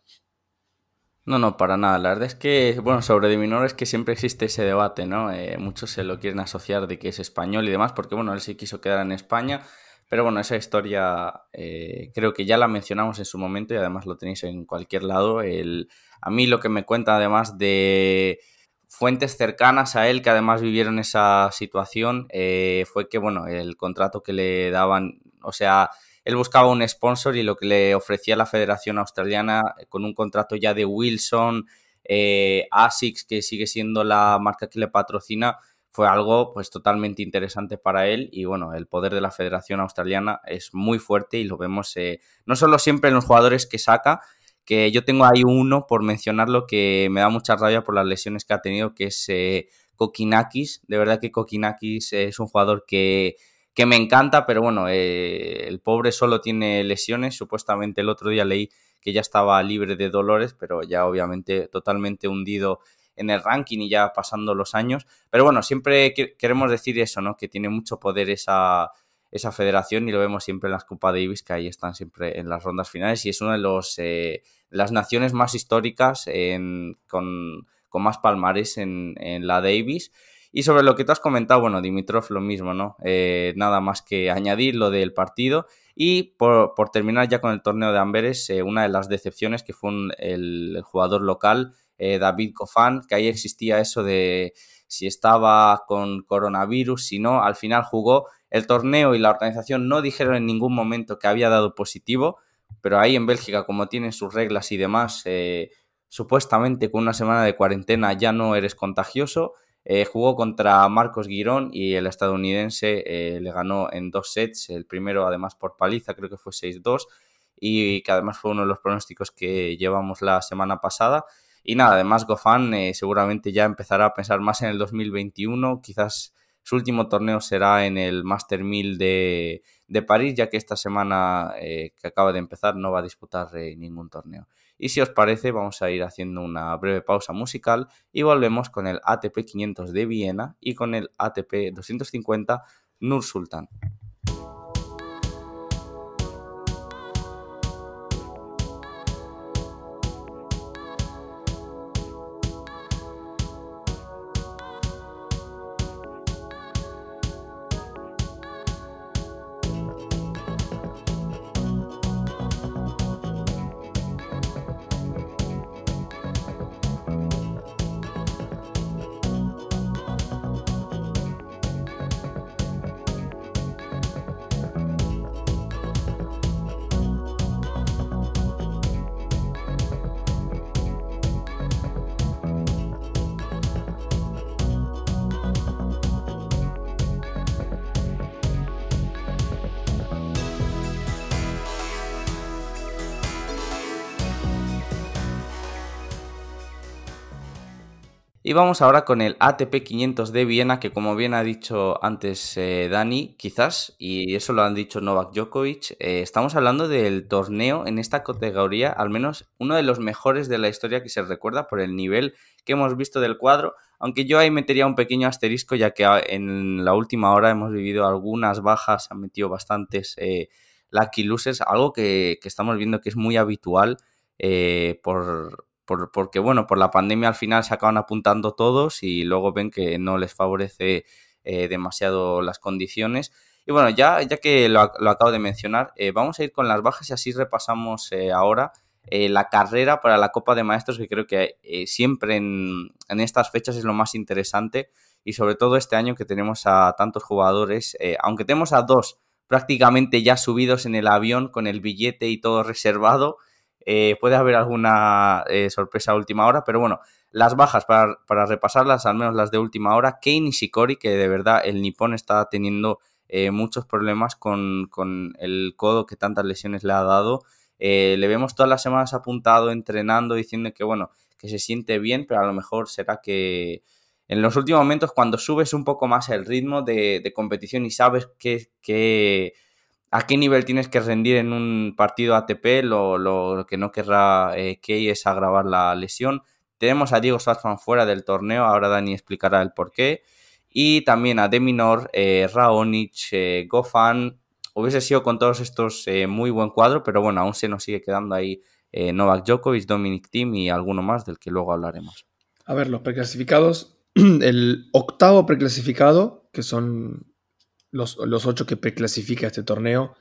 No, no, para nada. La verdad es que, bueno, sobre Diminor es que siempre existe ese debate, ¿no? Eh, muchos se lo quieren asociar de que es español y demás, porque, bueno, él sí quiso quedar en España, pero bueno, esa historia eh, creo que ya la mencionamos en su momento y además lo tenéis en cualquier lado. El, a mí lo que me cuenta además de fuentes cercanas a él que además vivieron esa situación eh, fue que, bueno, el contrato que le daban, o sea, él buscaba un sponsor y lo que le ofrecía la Federación Australiana eh, con un contrato ya de Wilson, eh, ASICS, que sigue siendo la marca que le patrocina, fue algo pues totalmente interesante para él. Y bueno, el poder de la Federación Australiana es muy fuerte y lo vemos no solo siempre en los jugadores que saca, que yo tengo ahí uno por mencionarlo que me da mucha rabia por las lesiones que ha tenido, que es Kokinakis. De verdad que Kokinakis es un jugador que que me encanta, pero bueno, eh, el pobre solo tiene lesiones. Supuestamente el otro día leí que ya estaba libre de dolores, pero ya obviamente totalmente hundido en el ranking y ya pasando los años. Pero bueno, siempre queremos decir eso, ¿no? Que tiene mucho poder esa, esa federación y lo vemos siempre en las Copa Davis, que ahí están siempre en las rondas finales y es una de los, eh, las naciones más históricas con, más palmares en, la Davis. Y sobre lo que tú has comentado, bueno, Dimitrov lo mismo, ¿no? Eh, nada más que añadir lo del partido. Y por, terminar ya con el torneo de Amberes, eh, una de las decepciones que fue el, jugador local, eh, David Kofan, que ahí existía eso de si estaba con coronavirus, si no, al final jugó. El torneo y la organización no dijeron en ningún momento que había dado positivo, pero ahí en Bélgica, como tienen sus reglas y demás, supuestamente con una semana de cuarentena ya no eres contagioso eh, jugó contra Marcos Girón y el estadounidense eh, le ganó en dos sets, el primero además por paliza, creo que fue 6-2, y que además fue uno de los pronósticos que llevamos la semana pasada. Y nada, además Gofan eh, seguramente ya empezará a pensar más en el 2021, quizás su último torneo será en el Master 1000 de, de París, ya que esta semana que acaba de empezar no va a disputar ningún torneo. Y si os parece, vamos a ir haciendo una breve pausa musical y volvemos con el ATP 500 de Viena y con el ATP 250 Nur Sultan. Vamos ahora con el ATP 500 de Viena, que como bien ha dicho antes eh, Dani, quizás, y eso lo han dicho Novak Djokovic, eh, estamos hablando del torneo en esta categoría, al menos uno de los mejores de la historia que se recuerda por el nivel que hemos visto del cuadro, aunque yo ahí metería un pequeño asterisco, ya que en la última hora hemos vivido algunas bajas, han metido bastantes eh, lucky losers, algo que, que, estamos viendo que es muy habitual por porque bueno, por la pandemia al final se acaban apuntando todos y luego ven que no les favorece eh, demasiado las condiciones. Y bueno, ya, ya que lo, acabo de mencionar, eh, vamos a ir con las bajas y así repasamos eh, ahora la carrera para la Copa de Maestros, que creo que siempre en, en, estas fechas es lo más interesante y sobre todo este año que tenemos a tantos jugadores, aunque tenemos a dos prácticamente ya subidos en el avión con el billete y todo reservado, eh, puede haber alguna eh, sorpresa a última hora, pero bueno, las bajas para, repasarlas, al menos las de última hora, Kane y Shikori, que de verdad el nipón está teniendo eh, muchos problemas con, el codo que tantas lesiones le ha dado. le vemos todas las semanas apuntado, entrenando, diciendo que bueno, que se siente bien, pero a lo mejor será que en los últimos momentos, cuando subes un poco más el ritmo de, de competición y sabes que, que a qué nivel tienes que rendir en un partido ATP, lo, que no querrá eh, Key es agravar la lesión. Tenemos a Diego Schwartzman fuera del torneo, ahora Dani explicará el porqué. Y también a Deminor, eh, Raonic, eh, Gofan. Hubiese sido con todos estos eh, muy buen cuadro, pero bueno, aún se nos sigue quedando ahí Novak Djokovic, Dominic Thiem y alguno más del que luego hablaremos. A ver, los preclasificados. <clears throat> El octavo preclasificado, que son los, ocho que preclasifica este torneo.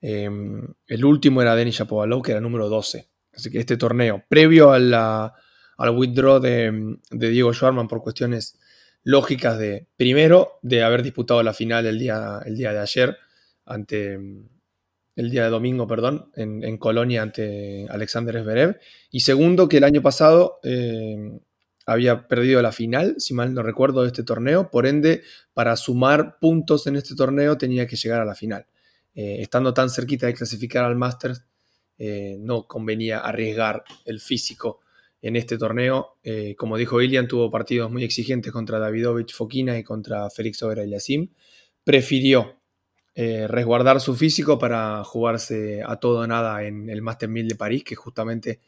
Em, el último era Denis Shapovalov, que era número 12. Así que este torneo, previo a al withdraw de, Diego Schwarman por cuestiones lógicas de, primero, de haber disputado la final el día, el día de ayer, ante el día de domingo, perdón, en, Colonia ante Alexander Zverev, y segundo, que el año pasado em, había perdido la final, si mal no recuerdo, de este torneo. Por ende, para sumar puntos en este torneo tenía que llegar a la final. Eh, estando tan cerquita de clasificar al Masters, eh, no convenía arriesgar el físico en este torneo. Eh, como dijo Ilian, tuvo partidos muy exigentes contra Davidovich Fokina y contra Félix Obera Yassim. Prefirió resguardar su físico para jugarse a todo o nada en el Master 1000 de París, que justamente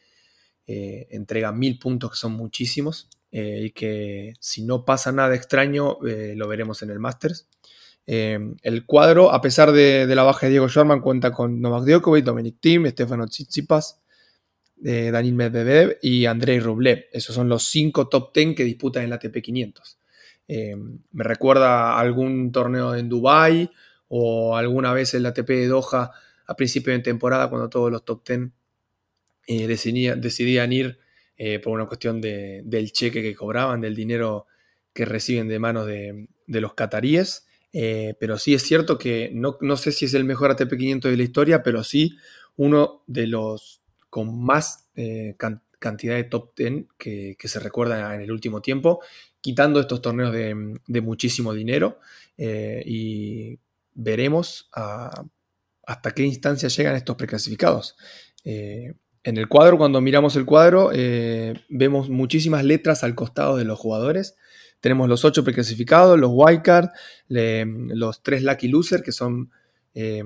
eh, entrega mil puntos que son muchísimos eh, y que si no pasa nada extraño eh, lo veremos en el Masters. el cuadro, a pesar de, la baja de Diego Schwarman, cuenta con Novak Djokovic, Dominic Thiem, Stefano Tsitsipas, Daniel Medvedev y Andrei Rublev. Esos son los cinco top ten que disputan en la ATP 500. me recuerda algún torneo en Dubai o alguna vez en la ATP de Doha a principio de temporada cuando todos los top ten eh, decidían ir eh, por una cuestión del cheque que cobraban, del dinero que reciben de manos de, los cataríes. Eh, pero sí es cierto que no, sé si es el mejor ATP 500 de la historia, pero sí uno de los con más cantidad de top 10 que, se recuerda en el último tiempo, quitando estos torneos de, muchísimo dinero y veremos hasta qué instancia llegan estos preclasificados. En el cuadro, cuando miramos el cuadro, eh, vemos muchísimas letras al costado de los jugadores. Tenemos los ocho preclasificados, los wildcard, los tres lucky losers, que son eh,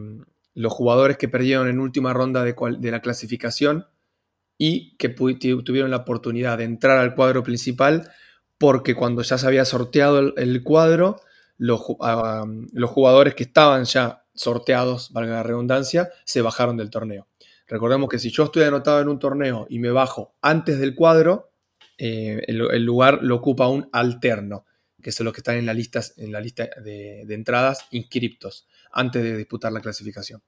los jugadores que perdieron en última ronda de, la clasificación y que tuvieron la oportunidad de entrar al cuadro principal porque cuando ya se había sorteado el, cuadro, los, ah, los jugadores que estaban ya sorteados, valga la redundancia, se bajaron del torneo. Recordemos que si yo estoy anotado en un torneo y me bajo antes del cuadro, eh, el, lugar lo ocupa un alterno, que son los que están en la lista, en la lista de, entradas inscriptos antes de disputar la clasificación.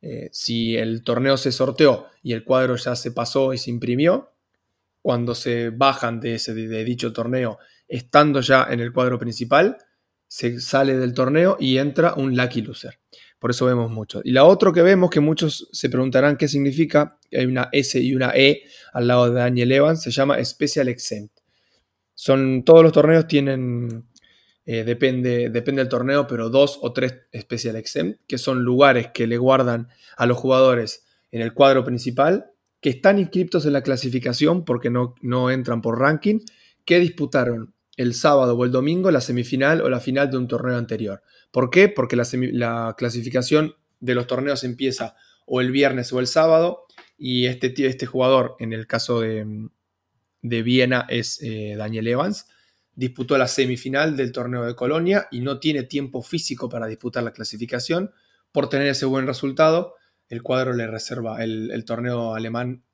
Eh, si el torneo se sorteó y el cuadro ya se pasó y se imprimió, cuando se bajan de, ese, de dicho torneo, estando ya en el cuadro principal, se sale del torneo y entra un lucky loser. Por eso vemos mucho. Y la otra que vemos, que muchos se preguntarán qué significa, hay una S y una E al lado de Daniel Evans, se llama Special Exempt. Son, todos los torneos tienen, eh, depende, depende del torneo, pero dos o tres Special Exempt, que son lugares que le guardan a los jugadores en el cuadro principal, que están inscriptos en la clasificación porque no, no entran por ranking, que disputaron el sábado o el domingo la semifinal o la final de un torneo anterior. ¿Por qué? Porque la, clasificación de los torneos empieza o el viernes o el sábado y este, este jugador, en el caso de, Viena, es eh, Daniel Evans, disputó la semifinal del torneo de Colonia y no tiene tiempo físico para disputar la clasificación. Por tener ese buen resultado, el cuadro le reserva el, torneo alemán.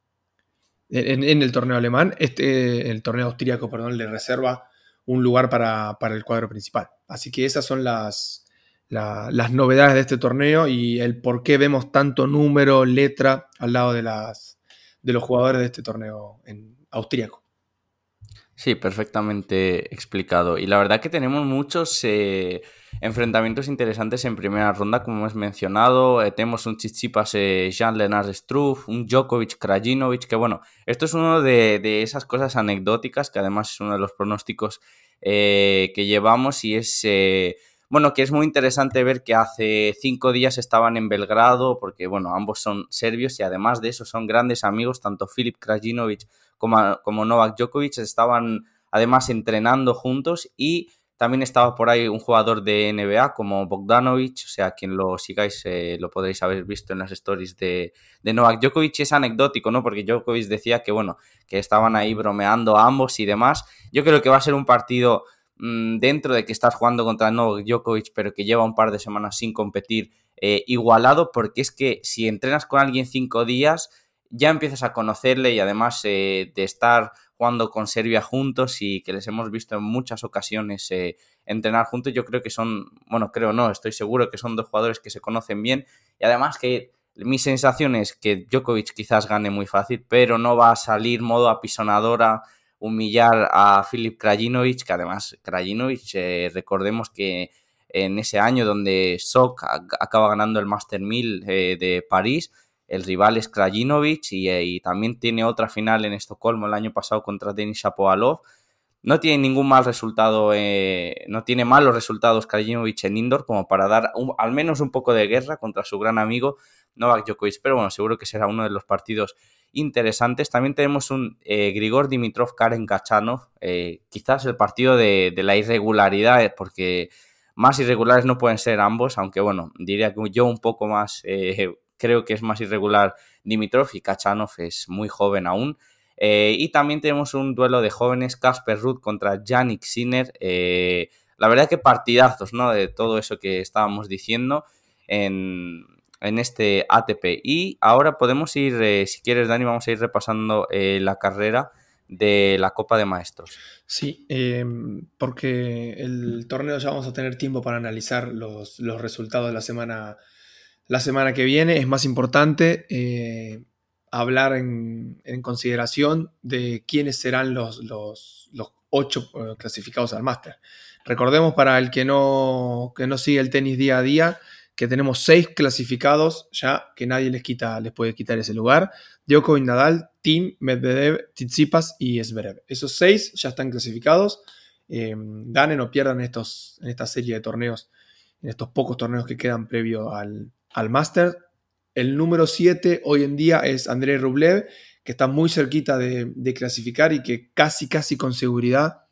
En, el torneo alemán, este, el torneo austríaco, perdón, le reserva un lugar para, el cuadro principal. Así que esas son las, las novedades de este torneo y el por qué vemos tanto número, letra al lado de, las, de los jugadores de este torneo en austríaco. Sí, perfectamente explicado. Y la verdad que tenemos muchos eh, enfrentamientos interesantes en primera ronda, como hemos mencionado. Eh, tenemos un Chichipas eh, Jean-Lenard Struff, un Djokovic Krajinovic, que bueno, esto es uno de, esas cosas anecdóticas, que además es uno de los pronósticos que llevamos y es... bueno, que es muy interesante ver que hace cinco días estaban en Belgrado, porque bueno, ambos son serbios y además de eso son grandes amigos, tanto Filip Krajinovic como, Novak Djokovic estaban además entrenando juntos y también estaba por ahí un jugador de NBA como Bogdanovic, o sea, quien lo sigáis eh, lo podréis haber visto en las stories de, de, Novak Djokovic. Es anecdótico, ¿no? Porque Djokovic decía que, bueno, que estaban ahí bromeando ambos y demás. Yo creo que va a ser un partido mm, dentro de que estás jugando contra Novak Djokovic, pero que lleva un par de semanas sin competir, eh, igualado, porque es que si entrenas con alguien cinco días ya empiezas a conocerle y además eh, de estar jugando con Serbia juntos y que les hemos visto en muchas ocasiones eh, entrenar juntos, yo creo que son, bueno, creo no, estoy seguro que son dos jugadores que se conocen bien y además que mi sensación es que Djokovic quizás gane muy fácil, pero no va a salir modo apisonadora, humillar a Filip Krajinovic, que además Krajinovic, eh, recordemos que en ese año donde Sok acaba ganando el Master 1000 de París, el rival es Krajinovic eh, y, también tiene otra final en Estocolmo el año pasado contra Denis Shapovalov. No tiene ningún mal resultado, eh, no tiene malos resultados Krajinovic en indoor como para dar al menos un poco de guerra contra su gran amigo Novak Djokovic. Pero bueno, seguro que será uno de los partidos interesantes. También tenemos un eh, Grigor Dimitrov Karen Kachanov, quizás el partido de, de, la irregularidad, porque más irregulares no pueden ser ambos, aunque bueno, diría que yo un poco más <laughs> creo que es más irregular Dimitrov y Kachanov es muy joven aún. Eh, y también tenemos un duelo de jóvenes, Casper Ruth contra Yannick Sinner. Eh, la verdad que partidazos, ¿no? De todo eso que estábamos diciendo en, este ATP. Y ahora podemos ir, eh, si quieres, Dani, vamos a ir repasando la carrera de la Copa de Maestros. Sí, em, porque el torneo ya vamos a tener tiempo para analizar los, los resultados de la semana la semana que viene es más importante eh, hablar en, consideración de quiénes serán los, los, ocho eh, clasificados al máster. Recordemos para el que no, que no sigue el tenis día a día que tenemos seis clasificados ya que nadie les, quita, les puede quitar ese lugar. Djokovic, Nadal, Tim, Medvedev, Tsitsipas y Zverev. Esos seis ya están clasificados. Eh, ganen o pierdan estos, en esta serie de torneos, en estos pocos torneos que quedan previo al, al máster. El número 7 hoy en día es André Rublev, que está muy cerquita de, clasificar y que casi, casi con seguridad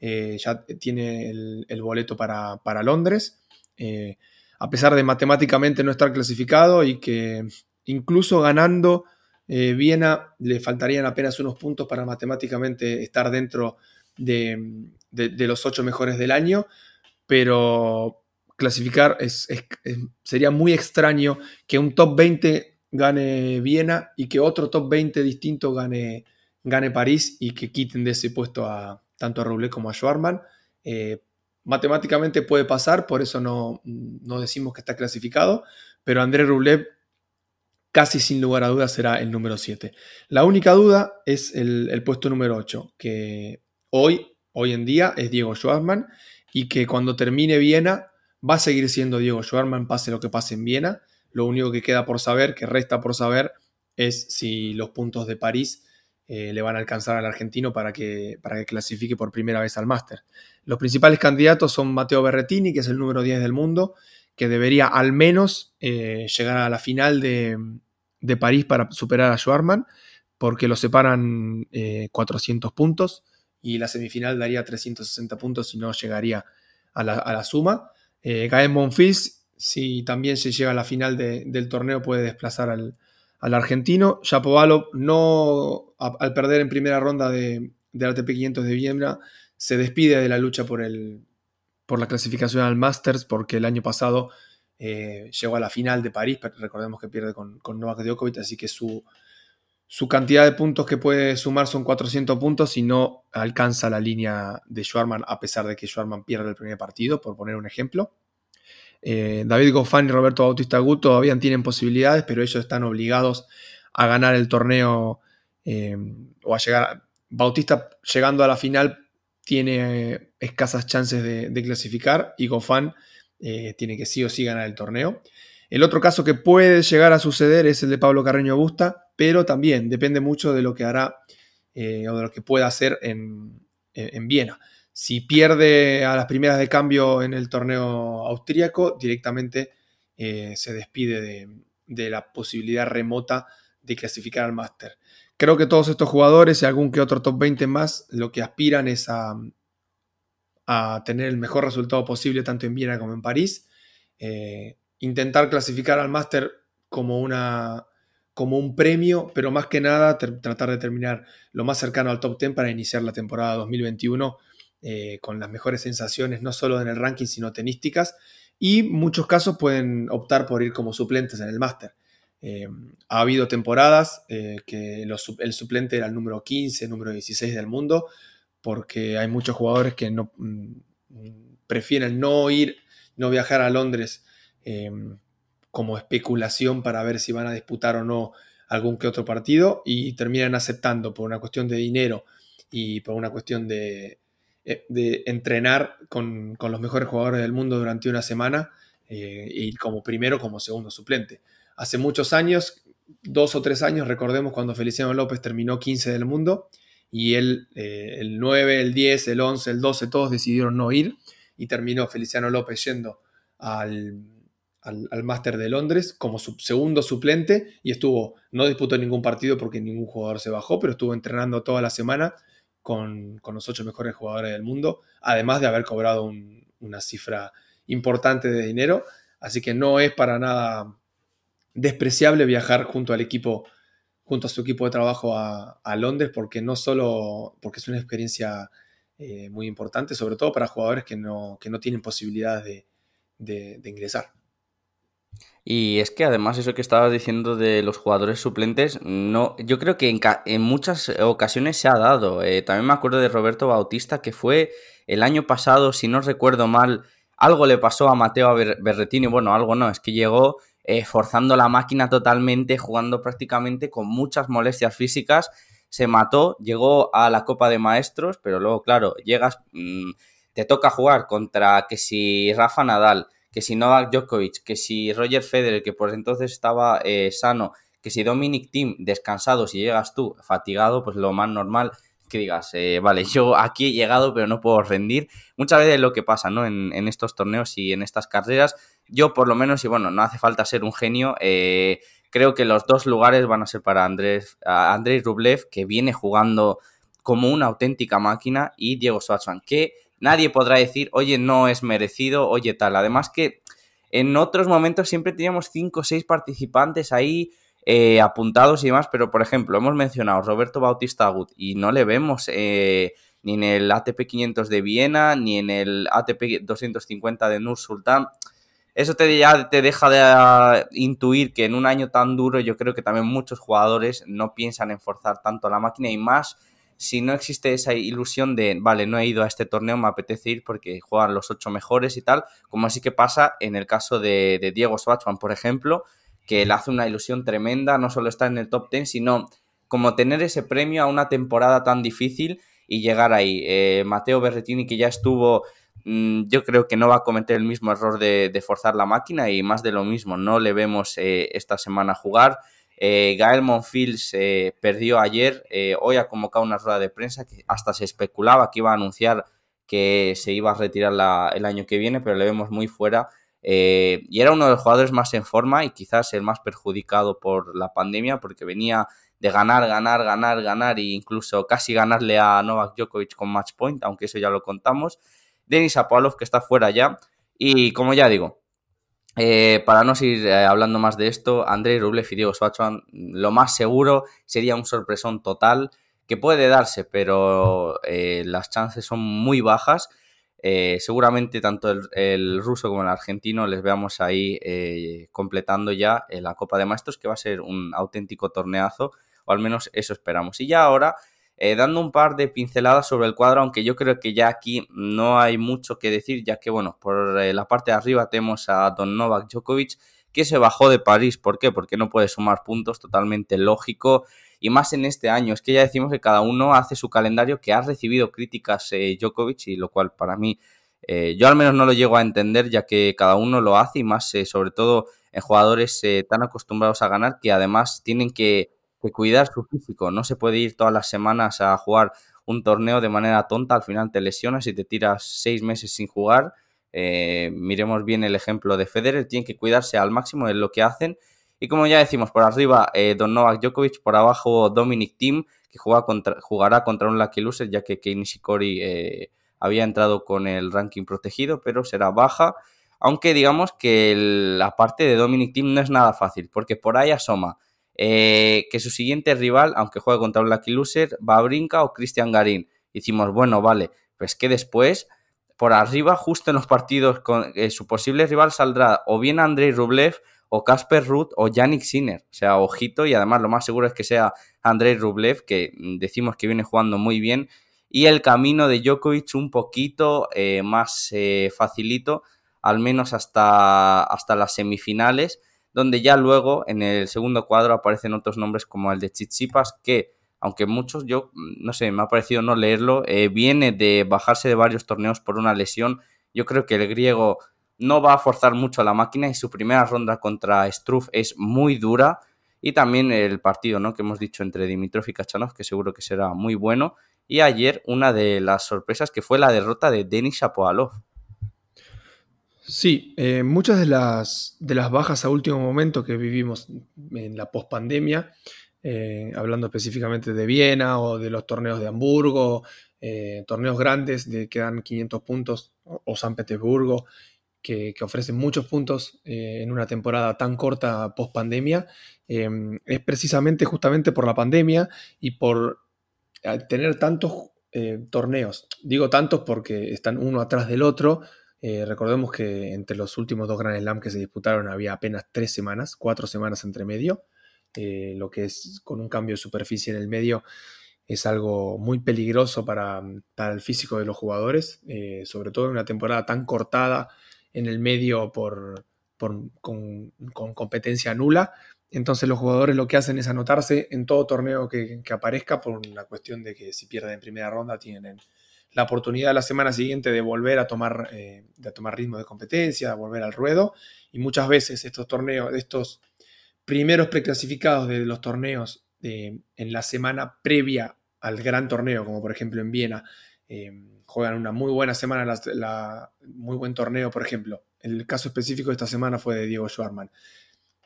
eh, ya tiene el, boleto para, Londres. Eh, a pesar de matemáticamente no estar clasificado y que incluso ganando eh, Viena le faltarían apenas unos puntos para matemáticamente estar dentro de, los ocho mejores del año, pero clasificar, es, sería muy extraño que un top 20 gane Viena y que otro top 20 distinto gane, gane París y que quiten de ese puesto a tanto a Rublev como a Schwarman. Eh, matemáticamente puede pasar, por eso no, no, decimos que está clasificado, pero André Rublev casi sin lugar a dudas será el número 7. La única duda es el, puesto número 8, que hoy, hoy en día es Diego Schwarman y que cuando termine Viena Va a seguir siendo Diego Schwarman, pase lo que pase en Viena. Lo único que queda por saber, que resta por saber, es si los puntos de París eh, le van a alcanzar al argentino para que, para que clasifique por primera vez al máster. Los principales candidatos son Mateo Berretini, que es el número 10 del mundo, que debería al menos eh, llegar a la final de, París para superar a Schwarman, porque lo separan 400 eh, puntos y la semifinal daría 360 puntos y no llegaría a la, suma. Eh, Gael Monfils, si también se llega a la final del torneo, puede desplazar al, argentino. Shapovalov, no, al perder en primera ronda de, del ATP 500 de Viena, se despide de la lucha por, el, por la clasificación al Masters, porque el año pasado eh, llegó a la final de París, pero recordemos que pierde con, con Novak Djokovic, así que su, su cantidad de puntos que puede sumar son 400 puntos y no alcanza la línea de Schwarman, a pesar de que Schwarman pierde el primer partido, por poner un ejemplo. Eh, David Goffin y Roberto Bautista Gut todavía tienen posibilidades, pero ellos están obligados a ganar el torneo eh, o a llegar. Bautista llegando a la final tiene escasas chances de, clasificar y Goffin eh, tiene que sí o sí ganar el torneo. El otro caso que puede llegar a suceder es el de Pablo Carreño Busta, pero también depende mucho de lo que hará eh, o de lo que pueda hacer en, Viena. Si pierde a las primeras de cambio en el torneo austríaco, directamente eh, se despide de, la posibilidad remota de clasificar al máster. Creo que todos estos jugadores y algún que otro top 20 más lo que aspiran es a, tener el mejor resultado posible tanto en Viena como en París. Eh, intentar clasificar al máster como, como un premio, pero más que nada tratar de terminar lo más cercano al top 10 para iniciar la temporada 2021 eh, con las mejores sensaciones, no solo en el ranking, sino tenísticas. Y muchos casos pueden optar por ir como suplentes en el máster. Eh, ha habido temporadas eh, que el suplente era el número 15, número 16 del mundo, porque hay muchos jugadores que mm, prefieren no ir, no viajar a Londres Em, como especulación para ver si van a disputar o no algún que otro partido y terminan aceptando por una cuestión de dinero y por una cuestión de, de entrenar con, con, los mejores jugadores del mundo durante una semana eh, y como primero como segundo suplente. Hace muchos años, dos o tres años, recordemos cuando Feliciano López terminó 15 del mundo y él, eh, el 9, el 10, el 11, el 12, todos decidieron no ir y terminó Feliciano López yendo al, al, Máster de Londres como segundo suplente y estuvo, no disputó ningún partido porque ningún jugador se bajó, pero estuvo entrenando toda la semana con, los ocho mejores jugadores del mundo, además de haber cobrado una cifra importante de dinero. Así que no es para nada despreciable viajar junto al equipo, junto a su equipo de trabajo a, Londres, porque no solo, porque es una experiencia eh, muy importante, sobre todo para jugadores que no, no tienen posibilidades de ingresar. Y es que además eso que estabas diciendo de los jugadores suplentes, no, yo creo que en, muchas ocasiones se ha dado. Eh, también me acuerdo de Roberto Bautista, que fue el año pasado, si no recuerdo mal, algo le pasó a Mateo Berretini. Bueno, algo no, es que llegó eh, forzando la máquina totalmente, jugando prácticamente con muchas molestias físicas. Se mató, llegó a la Copa de Maestros, pero luego, claro, llegas, mm, te toca jugar contra que si Rafa Nadal que si Novak Djokovic, que si Roger Federer, que por entonces estaba eh, sano, que si Dominic Thiem descansado, si llegas tú fatigado, pues lo más normal que digas, eh, vale, <laughs> yo aquí he llegado pero no puedo rendir. Muchas veces lo que pasa, ¿no? En, estos torneos y en estas carreras, yo por lo menos, y bueno, no hace falta ser un genio, eh, creo que los dos lugares van a ser para Andrés, Andrés Rublev, que viene jugando como una auténtica máquina, y Diego Schwartzman, que nadie podrá decir, oye, no es merecido, oye, tal. Además que en otros momentos siempre teníamos cinco o seis participantes ahí eh, apuntados y demás, pero por ejemplo, hemos mencionado Roberto Bautista Agut y no le vemos eh, ni en el ATP 500 de Viena, ni en el ATP 250 de Nur Sultan. Eso te, ya te deja de intuir que en un año tan duro yo creo que también muchos jugadores no piensan en forzar tanto la máquina y más si no existe esa ilusión de, vale, no he ido a este torneo, me apetece ir porque juegan los ocho mejores y tal, como así que pasa en el caso de, Diego Schwartzman, por ejemplo, que le hace una ilusión tremenda, no solo estar en el top ten, sino como tener ese premio a una temporada tan difícil y llegar ahí. Eh, Mateo Berretini, que ya estuvo, mm, yo creo que no va a cometer el mismo error de, forzar la máquina y más de lo mismo, no le vemos eh, esta semana jugar. Eh, Gael Monfils eh, perdió ayer, eh, hoy ha convocado una rueda de prensa que hasta se especulaba que iba a anunciar que se iba a retirar el año que viene, pero le vemos muy fuera y era uno de los jugadores más en forma y quizás el más perjudicado por la pandemia porque venía de ganar, ganar, ganar, ganar e incluso casi ganarle a Novak Djokovic con match point, aunque eso ya lo contamos. Denis Apolov que está fuera ya y como ya digo, eh, para no seguir eh, hablando más de esto, Andrei Rublev y Diego lo más seguro sería un sorpresón total que puede darse, pero eh, las chances son muy bajas. seguramente tanto el, ruso como el argentino les veamos ahí completando ya la Copa de Maestros, que va a ser un auténtico torneazo, o al menos eso esperamos. Y ya ahora eh, dando un par de pinceladas sobre el cuadro, aunque yo creo que ya aquí no hay mucho que decir, ya que, bueno, por eh, la parte de arriba tenemos a Don Novak Djokovic, que se bajó de París. ¿Por qué? Porque no puede sumar puntos, totalmente lógico. Y más en este año, es que ya decimos que cada uno hace su calendario, que ha recibido críticas eh, Djokovic, y lo cual para mí, yo al menos no lo llego a entender, ya que cada uno lo hace, y más sobre todo en jugadores tan acostumbrados a ganar, que además tienen que que cuidar su físico. No se puede ir todas las semanas a jugar un torneo de manera tonta, al final te lesionas y te tiras seis meses sin jugar. Eh, miremos bien el ejemplo de Federer, tiene que cuidarse al máximo de lo que hacen. Y como ya decimos, por arriba eh, Don Novak Djokovic, por abajo Dominic Thiem, que juega contra, jugará contra un Lucky Loser, ya que Kei Nishikori eh, había entrado con el ranking protegido, pero será baja. Aunque digamos que la parte de Dominic Thiem no es nada fácil, porque por ahí asoma eh, que su siguiente rival, aunque juegue contra un Lucky Loser, va a Brinca o Cristian Garín. Hicimos, bueno, vale, pues que después, por arriba, justo en los partidos, con, eh, su posible rival saldrá o bien Andrei Rublev, o Casper Ruth, o Yannick Sinner. O sea, ojito, y además lo más seguro es que sea Andrei Rublev, que decimos que viene jugando muy bien. Y el camino de Djokovic un poquito eh, más facilito, al menos hasta, hasta las semifinales donde ya luego en el segundo cuadro aparecen otros nombres como el de Chichipas, que aunque muchos, yo mm, no sé, me ha parecido no leerlo, eh, viene de bajarse de varios torneos por una lesión. Yo creo que el griego no va a forzar mucho a la máquina y su primera ronda contra Struff es muy dura. Y también el partido ¿no? que hemos dicho entre Dimitrov y Kachanov, que seguro que será muy bueno. Y ayer una de las sorpresas que fue la derrota de Denis Shapovalov. Sí, eh, muchas de las, de las bajas a último momento que vivimos en la pospandemia, eh, hablando específicamente de Viena o de los torneos de Hamburgo, eh, torneos grandes de que dan 500 puntos, o, San Petersburgo, que, ofrecen muchos puntos en una temporada tan corta pospandemia, es precisamente justamente por la pandemia y por tener tantos torneos. Digo tantos porque están uno atrás del otro eh, recordemos que entre los últimos dos Grand Slam que se disputaron había apenas tres semanas, cuatro semanas entre medio, eh, lo que es con un cambio de superficie en el medio es algo muy peligroso para, el físico de los jugadores, eh, sobre todo en una temporada tan cortada en el medio por, con, competencia nula. Entonces los jugadores lo que hacen es anotarse en todo torneo que, que aparezca por una cuestión de que si pierden en primera ronda tienen la oportunidad la semana siguiente de volver a tomar, eh, de tomar ritmo de competencia, de volver al ruedo. Y muchas veces estos torneos, estos primeros preclasificados de los torneos en la semana previa al gran torneo, como por ejemplo en Viena, eh, juegan una muy buena semana, la, muy buen torneo, por ejemplo. El caso específico de esta semana fue de Diego Schwarman.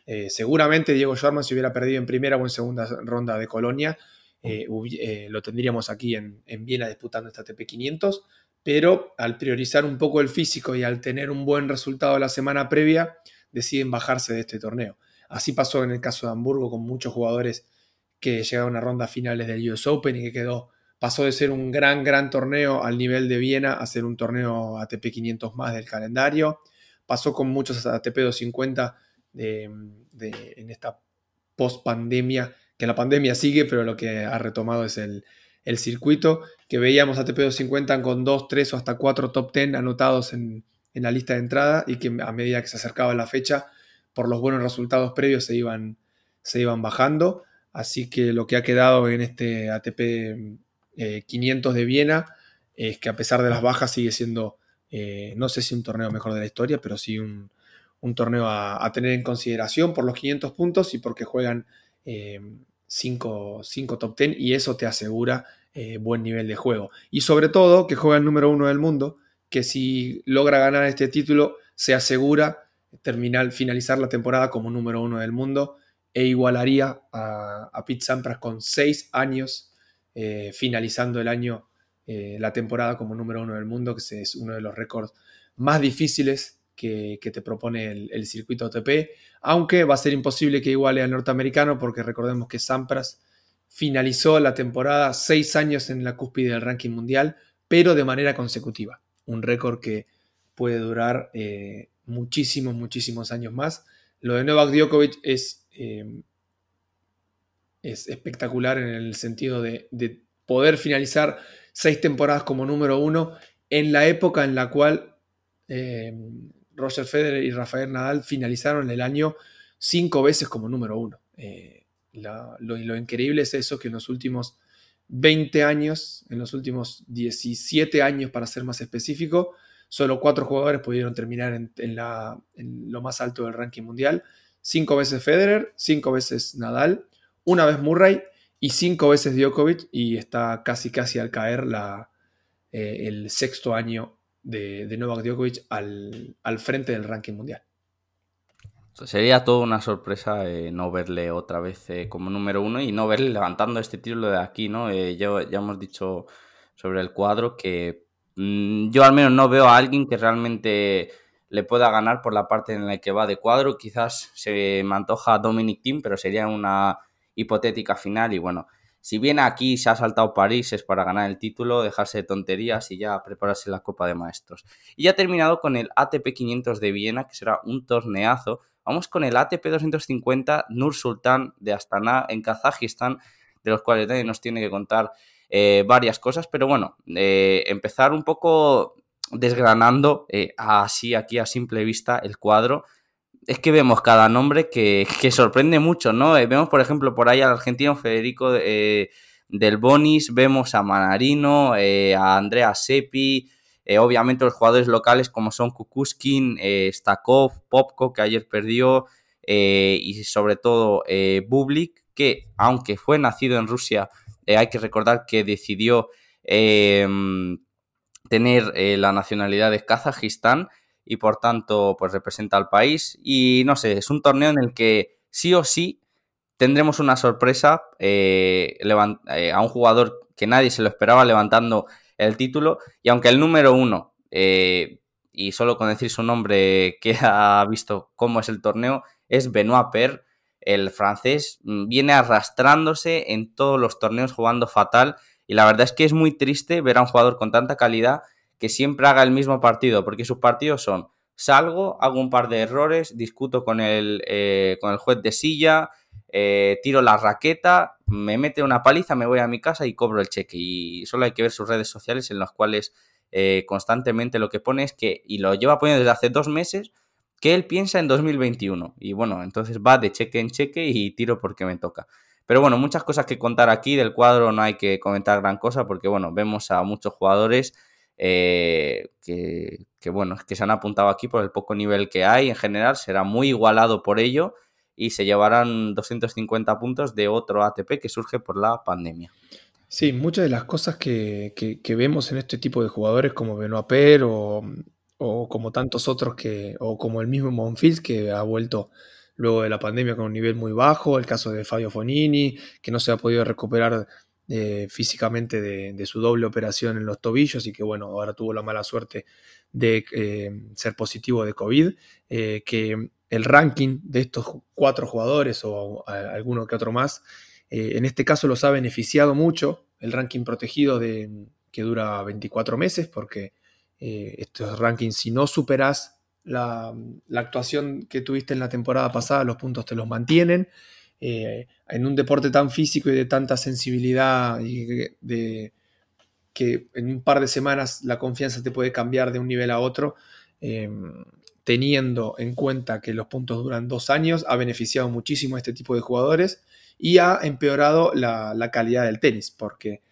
Eh, seguramente Diego Schwarman se hubiera perdido en primera o en segunda ronda de Colonia, eh, eh, lo tendríamos aquí en, Viena disputando esta TP500, pero al priorizar un poco el físico y al tener un buen resultado la semana previa, deciden bajarse de este torneo. Así pasó en el caso de Hamburgo con muchos jugadores que llegaron a rondas finales del US Open y que quedó, pasó de ser un gran, gran torneo al nivel de Viena a ser un torneo ATP 500 más del calendario. Pasó con muchos ATP 250 en esta post pandemia que la pandemia sigue, pero lo que ha retomado es el, circuito, que veíamos a TP250 con 2, 3 o hasta 4 top 10 anotados en, la lista de entrada y que a medida que se acercaba la fecha, por los buenos resultados previos se iban, se iban bajando. Así que lo que ha quedado en este ATP 500 eh, de Viena es que a pesar de las bajas sigue siendo, eh, no sé si un torneo mejor de la historia, pero sí un, torneo a, a, tener en consideración por los 500 puntos y porque juegan 5 eh, top 10 y eso te asegura eh, buen nivel de juego. Y sobre todo que juega el número uno del mundo, que si logra ganar este título se asegura terminar, finalizar la temporada como número uno del mundo e igualaría a, a Pete Sampras con seis años eh, finalizando el año, eh, la temporada como número uno del mundo, que es uno de los récords más difíciles que, te propone el, circuito ATP, aunque va a ser imposible que iguale al norteamericano porque recordemos que Sampras finalizó la temporada seis años en la cúspide del ranking mundial, pero de manera consecutiva, un récord que puede durar eh, muchísimos, muchísimos años más. Lo de Novak Djokovic es es espectacular en el sentido de, poder finalizar seis temporadas como número uno en la época en la cual eh, Roger Federer y Rafael Nadal finalizaron el año cinco veces como número uno. Eh, lo, increíble es eso, que en los últimos 20 años, en los últimos 17 años para ser más específico, solo cuatro jugadores pudieron terminar en, lo más alto del ranking mundial. Cinco veces Federer, cinco veces Nadal una vez Murray y cinco veces Djokovic y está casi casi al caer eh, el sexto año de, Novak Djokovic al, frente del ranking mundial. Sería toda una sorpresa eh, no verle otra vez eh, como número uno y no verle levantando este título de aquí, ¿no? ya, ya, hemos dicho sobre el cuadro que mm, yo al menos no veo a alguien que realmente le pueda ganar por la parte en la que va de cuadro. Quizás se me antoja Dominic Thiem, pero sería una hipotética final y bueno, si viene aquí se ha saltado París es para ganar el título, dejarse de tonterías y ya prepararse la Copa de Maestros. Y ya terminado con el ATP 500 de Viena, que será un torneazo. Vamos con el ATP 250 Nur Sultan de Astana en Kazajistán, de los cuales nadie nos tiene que contar eh, varias cosas, pero bueno, eh, empezar un poco desgranando eh, así aquí a simple vista el cuadro es que vemos cada nombre que, sorprende mucho, ¿no? Eh, vemos, por ejemplo, por ahí al argentino Federico eh, del Bonis, vemos a Manarino, eh, a Andrea Seppi, obviamente los jugadores locales como son Kukuskin, Stakov, Popko, que ayer perdió, y sobre todo Bublik, que aunque fue nacido en Rusia, hay que recordar que decidió tener la nacionalidad de Kazajistán y por tanto pues representa al país. Y no sé, es un torneo en el que sí o sí tendremos una sorpresa eh, eh, a un jugador que nadie se lo esperaba levantando el título. Y aunque el número uno eh, y solo con decir su nombre <laughs> que ha visto cómo es el torneo es Benoit Per el francés mm, viene arrastrándose en todos los torneos jugando fatal. Y la verdad es que es muy triste ver a un jugador con tanta calidad que siempre haga el mismo partido, porque sus partidos son salgo, hago un par de errores, discuto con el, eh, con el juez de silla, eh, tiro la raqueta, me mete una paliza, me voy a mi casa y cobro el cheque. Y solo hay que ver sus redes sociales en las cuales eh, constantemente lo que pone es que, y lo lleva poniendo desde hace dos meses, que él piensa en 2021. Y bueno, entonces va de cheque en cheque y tiro porque me toca. Pero bueno, muchas cosas que contar aquí del cuadro, no hay que comentar gran cosa porque bueno, vemos a muchos jugadores eh, que, bueno, que se han apuntado aquí por el poco nivel que hay en general, será muy igualado por ello y se llevarán 250 puntos de otro ATP que surge por la pandemia. Sí, muchas de las cosas que, vemos en este tipo de jugadores como Benoit Per o, o, como tantos otros que, o como el mismo Monfils que ha vuelto luego de la pandemia con un nivel muy bajo, el caso de Fabio Fonini, que no se ha podido recuperar eh, físicamente de, su doble operación en los tobillos y que bueno, ahora tuvo la mala suerte de eh, ser positivo de COVID, eh, que el ranking de estos cuatro jugadores o alguno que otro más, en este caso los ha beneficiado mucho, el ranking protegido de, que dura 24 meses, porque estos rankings, si no superas la, la actuación que tuviste en la temporada pasada, los puntos te los mantienen. Eh, en un deporte tan físico y de tanta sensibilidad y de, que en un par de semanas la confianza te puede cambiar de un nivel a otro, em, teniendo en cuenta que los puntos duran dos años, ha beneficiado muchísimo a este tipo de jugadores y ha empeorado la, calidad del tenis, porque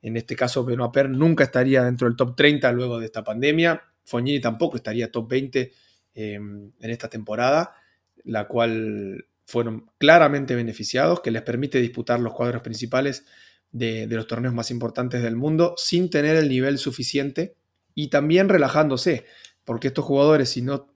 en este caso Benoit Per nunca estaría dentro del top 30 luego de esta pandemia, Fognini tampoco estaría top 20 em, en esta temporada, la cual fueron claramente beneficiados, que les permite disputar los cuadros principales de, los torneos más importantes del mundo sin tener el nivel suficiente y también relajándose, porque estos jugadores si no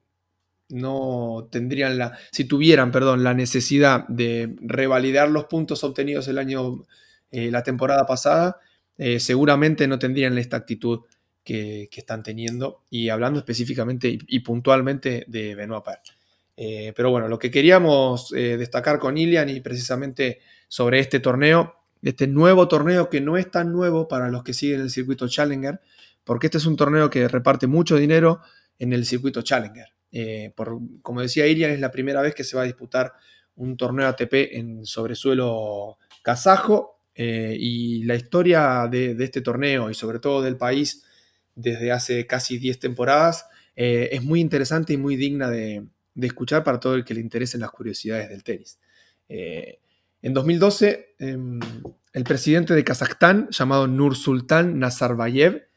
no tendrían la, si tuvieran, perdón, la necesidad de revalidar los puntos obtenidos el año, eh, la temporada pasada, eh, seguramente no tendrían esta actitud que, están teniendo. Y hablando específicamente y, puntualmente de Benoit Paire. Eh, pero bueno, lo que queríamos destacar con Ilian y precisamente sobre este torneo, este nuevo torneo que no es tan nuevo para los que siguen el circuito Challenger, porque este es un torneo que reparte mucho dinero en el circuito Challenger. Eh, por, como decía Irian, es la primera vez que se va a disputar un torneo ATP en sobresuelo kazajo eh, y la historia de, este torneo y sobre todo del país desde hace casi 10 temporadas eh, es muy interesante y muy digna de, escuchar para todo el que le interesen las curiosidades del tenis. en 2012, em, el presidente de Kazajstán, llamado Nursultan Nazarbayev,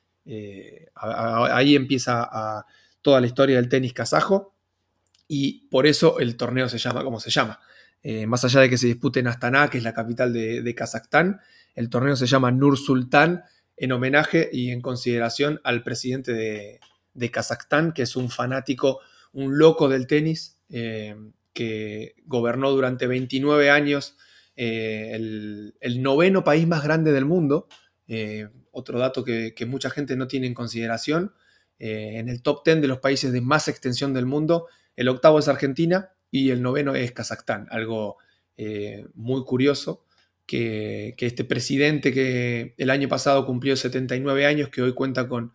ahí empieza toda la historia del tenis kazajo y por eso el torneo se llama como se llama. Eh, más allá de que se dispute en Astana, que es la capital de, Kazajstán, el torneo se llama Nur Sultan en homenaje y en consideración al presidente de, Kazajstán, que es un fanático, un loco del tenis, eh, que gobernó durante 29 años eh, el, noveno país más grande del mundo. otro dato que, mucha gente no tiene en consideración. Eh, en el top 10 de los países de más extensión del mundo, el octavo es Argentina y el noveno es Kazajstán. Algo eh, muy curioso que, este presidente que el año pasado cumplió 79 años, que hoy cuenta con,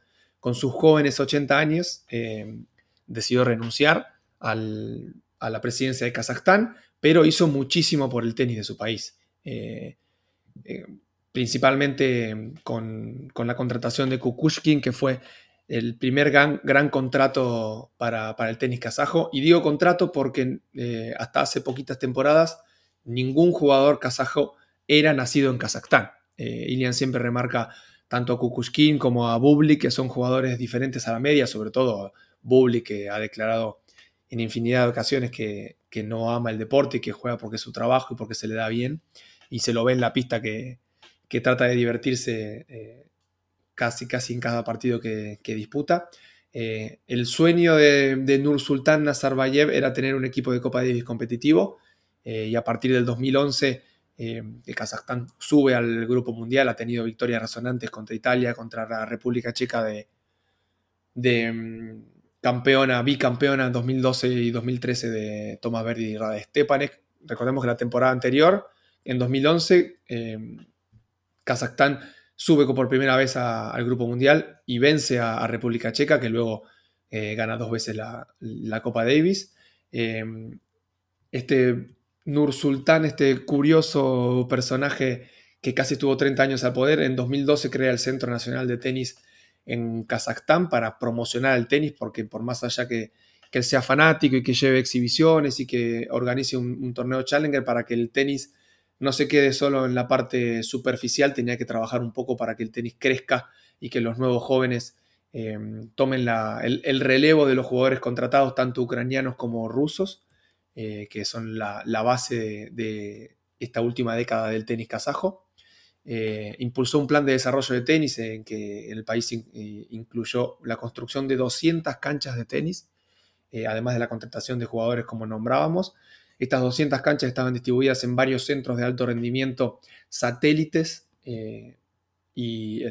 sus jóvenes 80 años, eh, decidió renunciar a la presidencia de Kazajstán, pero hizo muchísimo por el tenis de su país. principalmente con, con, la contratación de Kukushkin, que fue el primer gran, gran contrato para, el tenis kazajo. Y digo contrato porque eh, hasta hace poquitas temporadas ningún jugador kazajo era nacido en Kazajstán. Eh, Ilian siempre remarca tanto a Kukushkin como a Bublik, que son jugadores diferentes a la media, sobre todo Bublik, que ha declarado en infinidad de ocasiones que, no ama el deporte y que juega porque es su trabajo y porque se le da bien. Y se lo ve en la pista que, trata de divertirse eh, casi, casi en cada partido que, disputa. Eh, el sueño de, Nur Sultan Nazarbayev era tener un equipo de Copa Davis competitivo eh, y a partir del 2011 eh, Kazajstán sube al grupo mundial, ha tenido victorias resonantes contra Italia, contra la República Checa de, de mm, campeona, bicampeona en 2012 y 2013 de Tomás Verdi y Rada Stepanek. Recordemos que la temporada anterior, en 2011, Kazajstán sube por primera vez al Grupo Mundial y vence a, República Checa, que luego eh, gana dos veces la, Copa Davis. Em, este Nur Sultan, este curioso personaje que casi tuvo 30 años al poder, en 2012 crea el Centro Nacional de Tenis en Kazajstán para promocionar el tenis, porque por más allá que, él sea fanático y que lleve exhibiciones y que organice un torneo Challenger para que el tenis no se quede solo en la parte superficial, tenía que trabajar un poco para que el tenis crezca y que los nuevos jóvenes eh, tomen el, relevo de los jugadores contratados, tanto ucranianos como rusos, eh, que son la, base de, esta última década del tenis kazajo. Eh, impulsó un plan de desarrollo de tenis en que el país incluyó la construcción de 200 canchas de tenis, además de la contratación de jugadores como nombrábamos, estas 200 canchas estaban distribuidas en varios centros de alto rendimiento satélites eh, y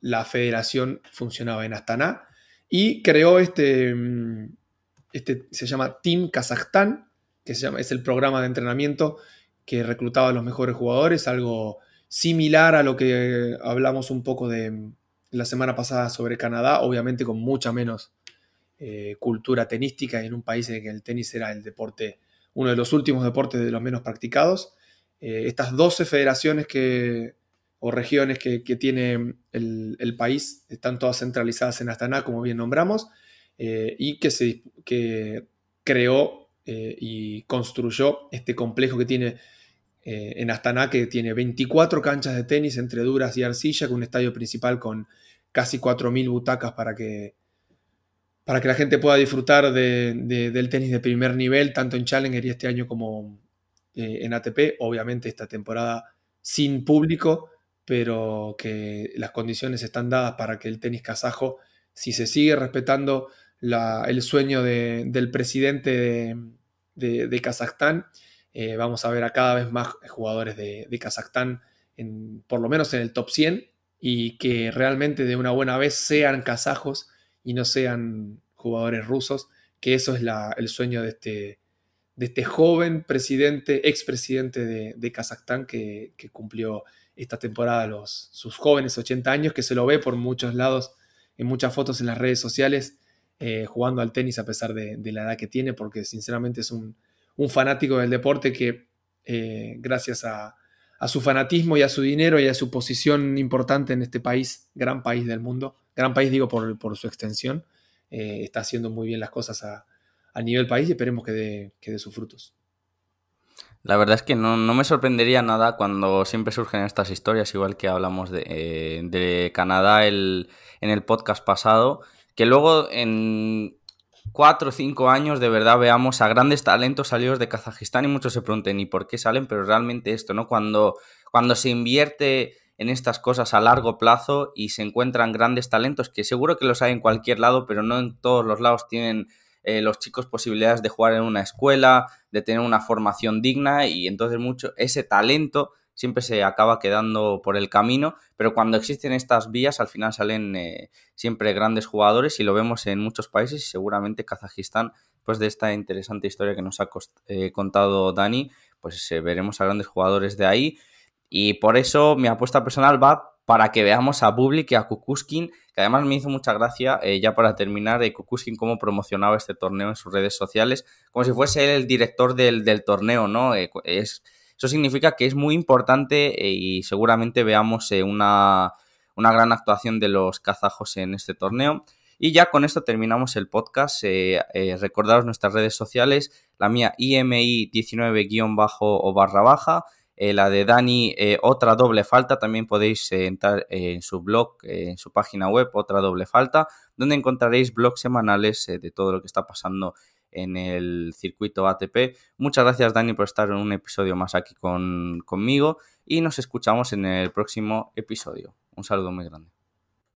la federación funcionaba en Astana y creó este, mm, este, se llama Team Kazajstán, que es el programa de entrenamiento que reclutaba a los mejores jugadores, algo similar a lo que hablamos un poco de mm, la semana pasada sobre Canadá, obviamente con mucha menos eh, cultura tenística y en un país en el que el tenis era el deporte uno de los últimos deportes de los menos practicados. Eh, estas 12 federaciones que, o regiones que, tiene el, país están todas centralizadas en Astana, como bien nombramos, eh, y que, se, que creó y construyó este complejo que tiene en Astana, que tiene 24 canchas de tenis entre duras y arcilla, con un estadio principal con casi 4.000 butacas para que para que la gente pueda disfrutar del tenis de primer nivel, tanto en Challenger y este año como eh, en ATP. Obviamente esta temporada sin público, pero que las condiciones están dadas para que el tenis kazajo, si se sigue respetando el sueño del presidente de, Kazajstán. Eh, vamos a ver a cada vez más jugadores de, Kazajstán, en, por lo menos en el top 100, y que realmente de una buena vez sean kazajos y no sean jugadores rusos, que eso es el sueño de este, de este joven presidente, expresidente de, de Kazajstán que, cumplió esta temporada los, sus jóvenes 80 años, que se lo ve por muchos lados, en muchas fotos en las redes sociales, eh, jugando al tenis a pesar de, la edad que tiene, porque sinceramente es un, fanático del deporte que eh, gracias a, su fanatismo y a su dinero y a su posición importante en este país, gran país del mundo, gran país digo por, su extensión, eh, está haciendo muy bien las cosas a, nivel país y esperemos que dé, sus frutos. La verdad es que no, me sorprendería nada cuando siempre surgen estas historias, igual que hablamos de, eh, Canadá en el podcast pasado, que luego en cuatro o cinco años de verdad veamos a grandes talentos salidos de Kazajistán y muchos se pregunten ¿y por qué salen? Pero realmente esto, ¿no? Cuando, cuando se invierte en estas cosas a largo plazo y se encuentran grandes talentos, que seguro que los hay en cualquier lado, pero no en todos los lados tienen eh, los chicos posibilidades de jugar en una escuela, de tener una formación digna y entonces mucho ese talento siempre se acaba quedando por el camino, pero cuando existen estas vías al final salen eh, siempre grandes jugadores y lo vemos en muchos países y seguramente Kazajistán, pues de esta interesante historia que nos ha eh, contado Dani, pues veremos a grandes jugadores de ahí y por eso mi apuesta personal va para que veamos a Bublik y a Kukuskin, que además me hizo mucha gracia, eh, ya para terminar, de Kukuskin cómo promocionaba este torneo en sus redes sociales, como si fuese el director del, torneo, ¿no? Eh, es, eso significa que es muy importante eh, y seguramente veamos una, una, gran actuación de los kazajos en este torneo. Y ya con esto terminamos el podcast. recordaros nuestras redes sociales, la mía IMI19- o barra baja, eh, la de Dani, eh, otra doble falta, también podéis eh, entrar en su blog, en su página web, otra doble falta, donde encontraréis blogs semanales de todo lo que está pasando en el circuito ATP. Muchas gracias Dani por estar en un episodio más aquí con, conmigo y nos escuchamos en el próximo episodio. Un saludo muy grande.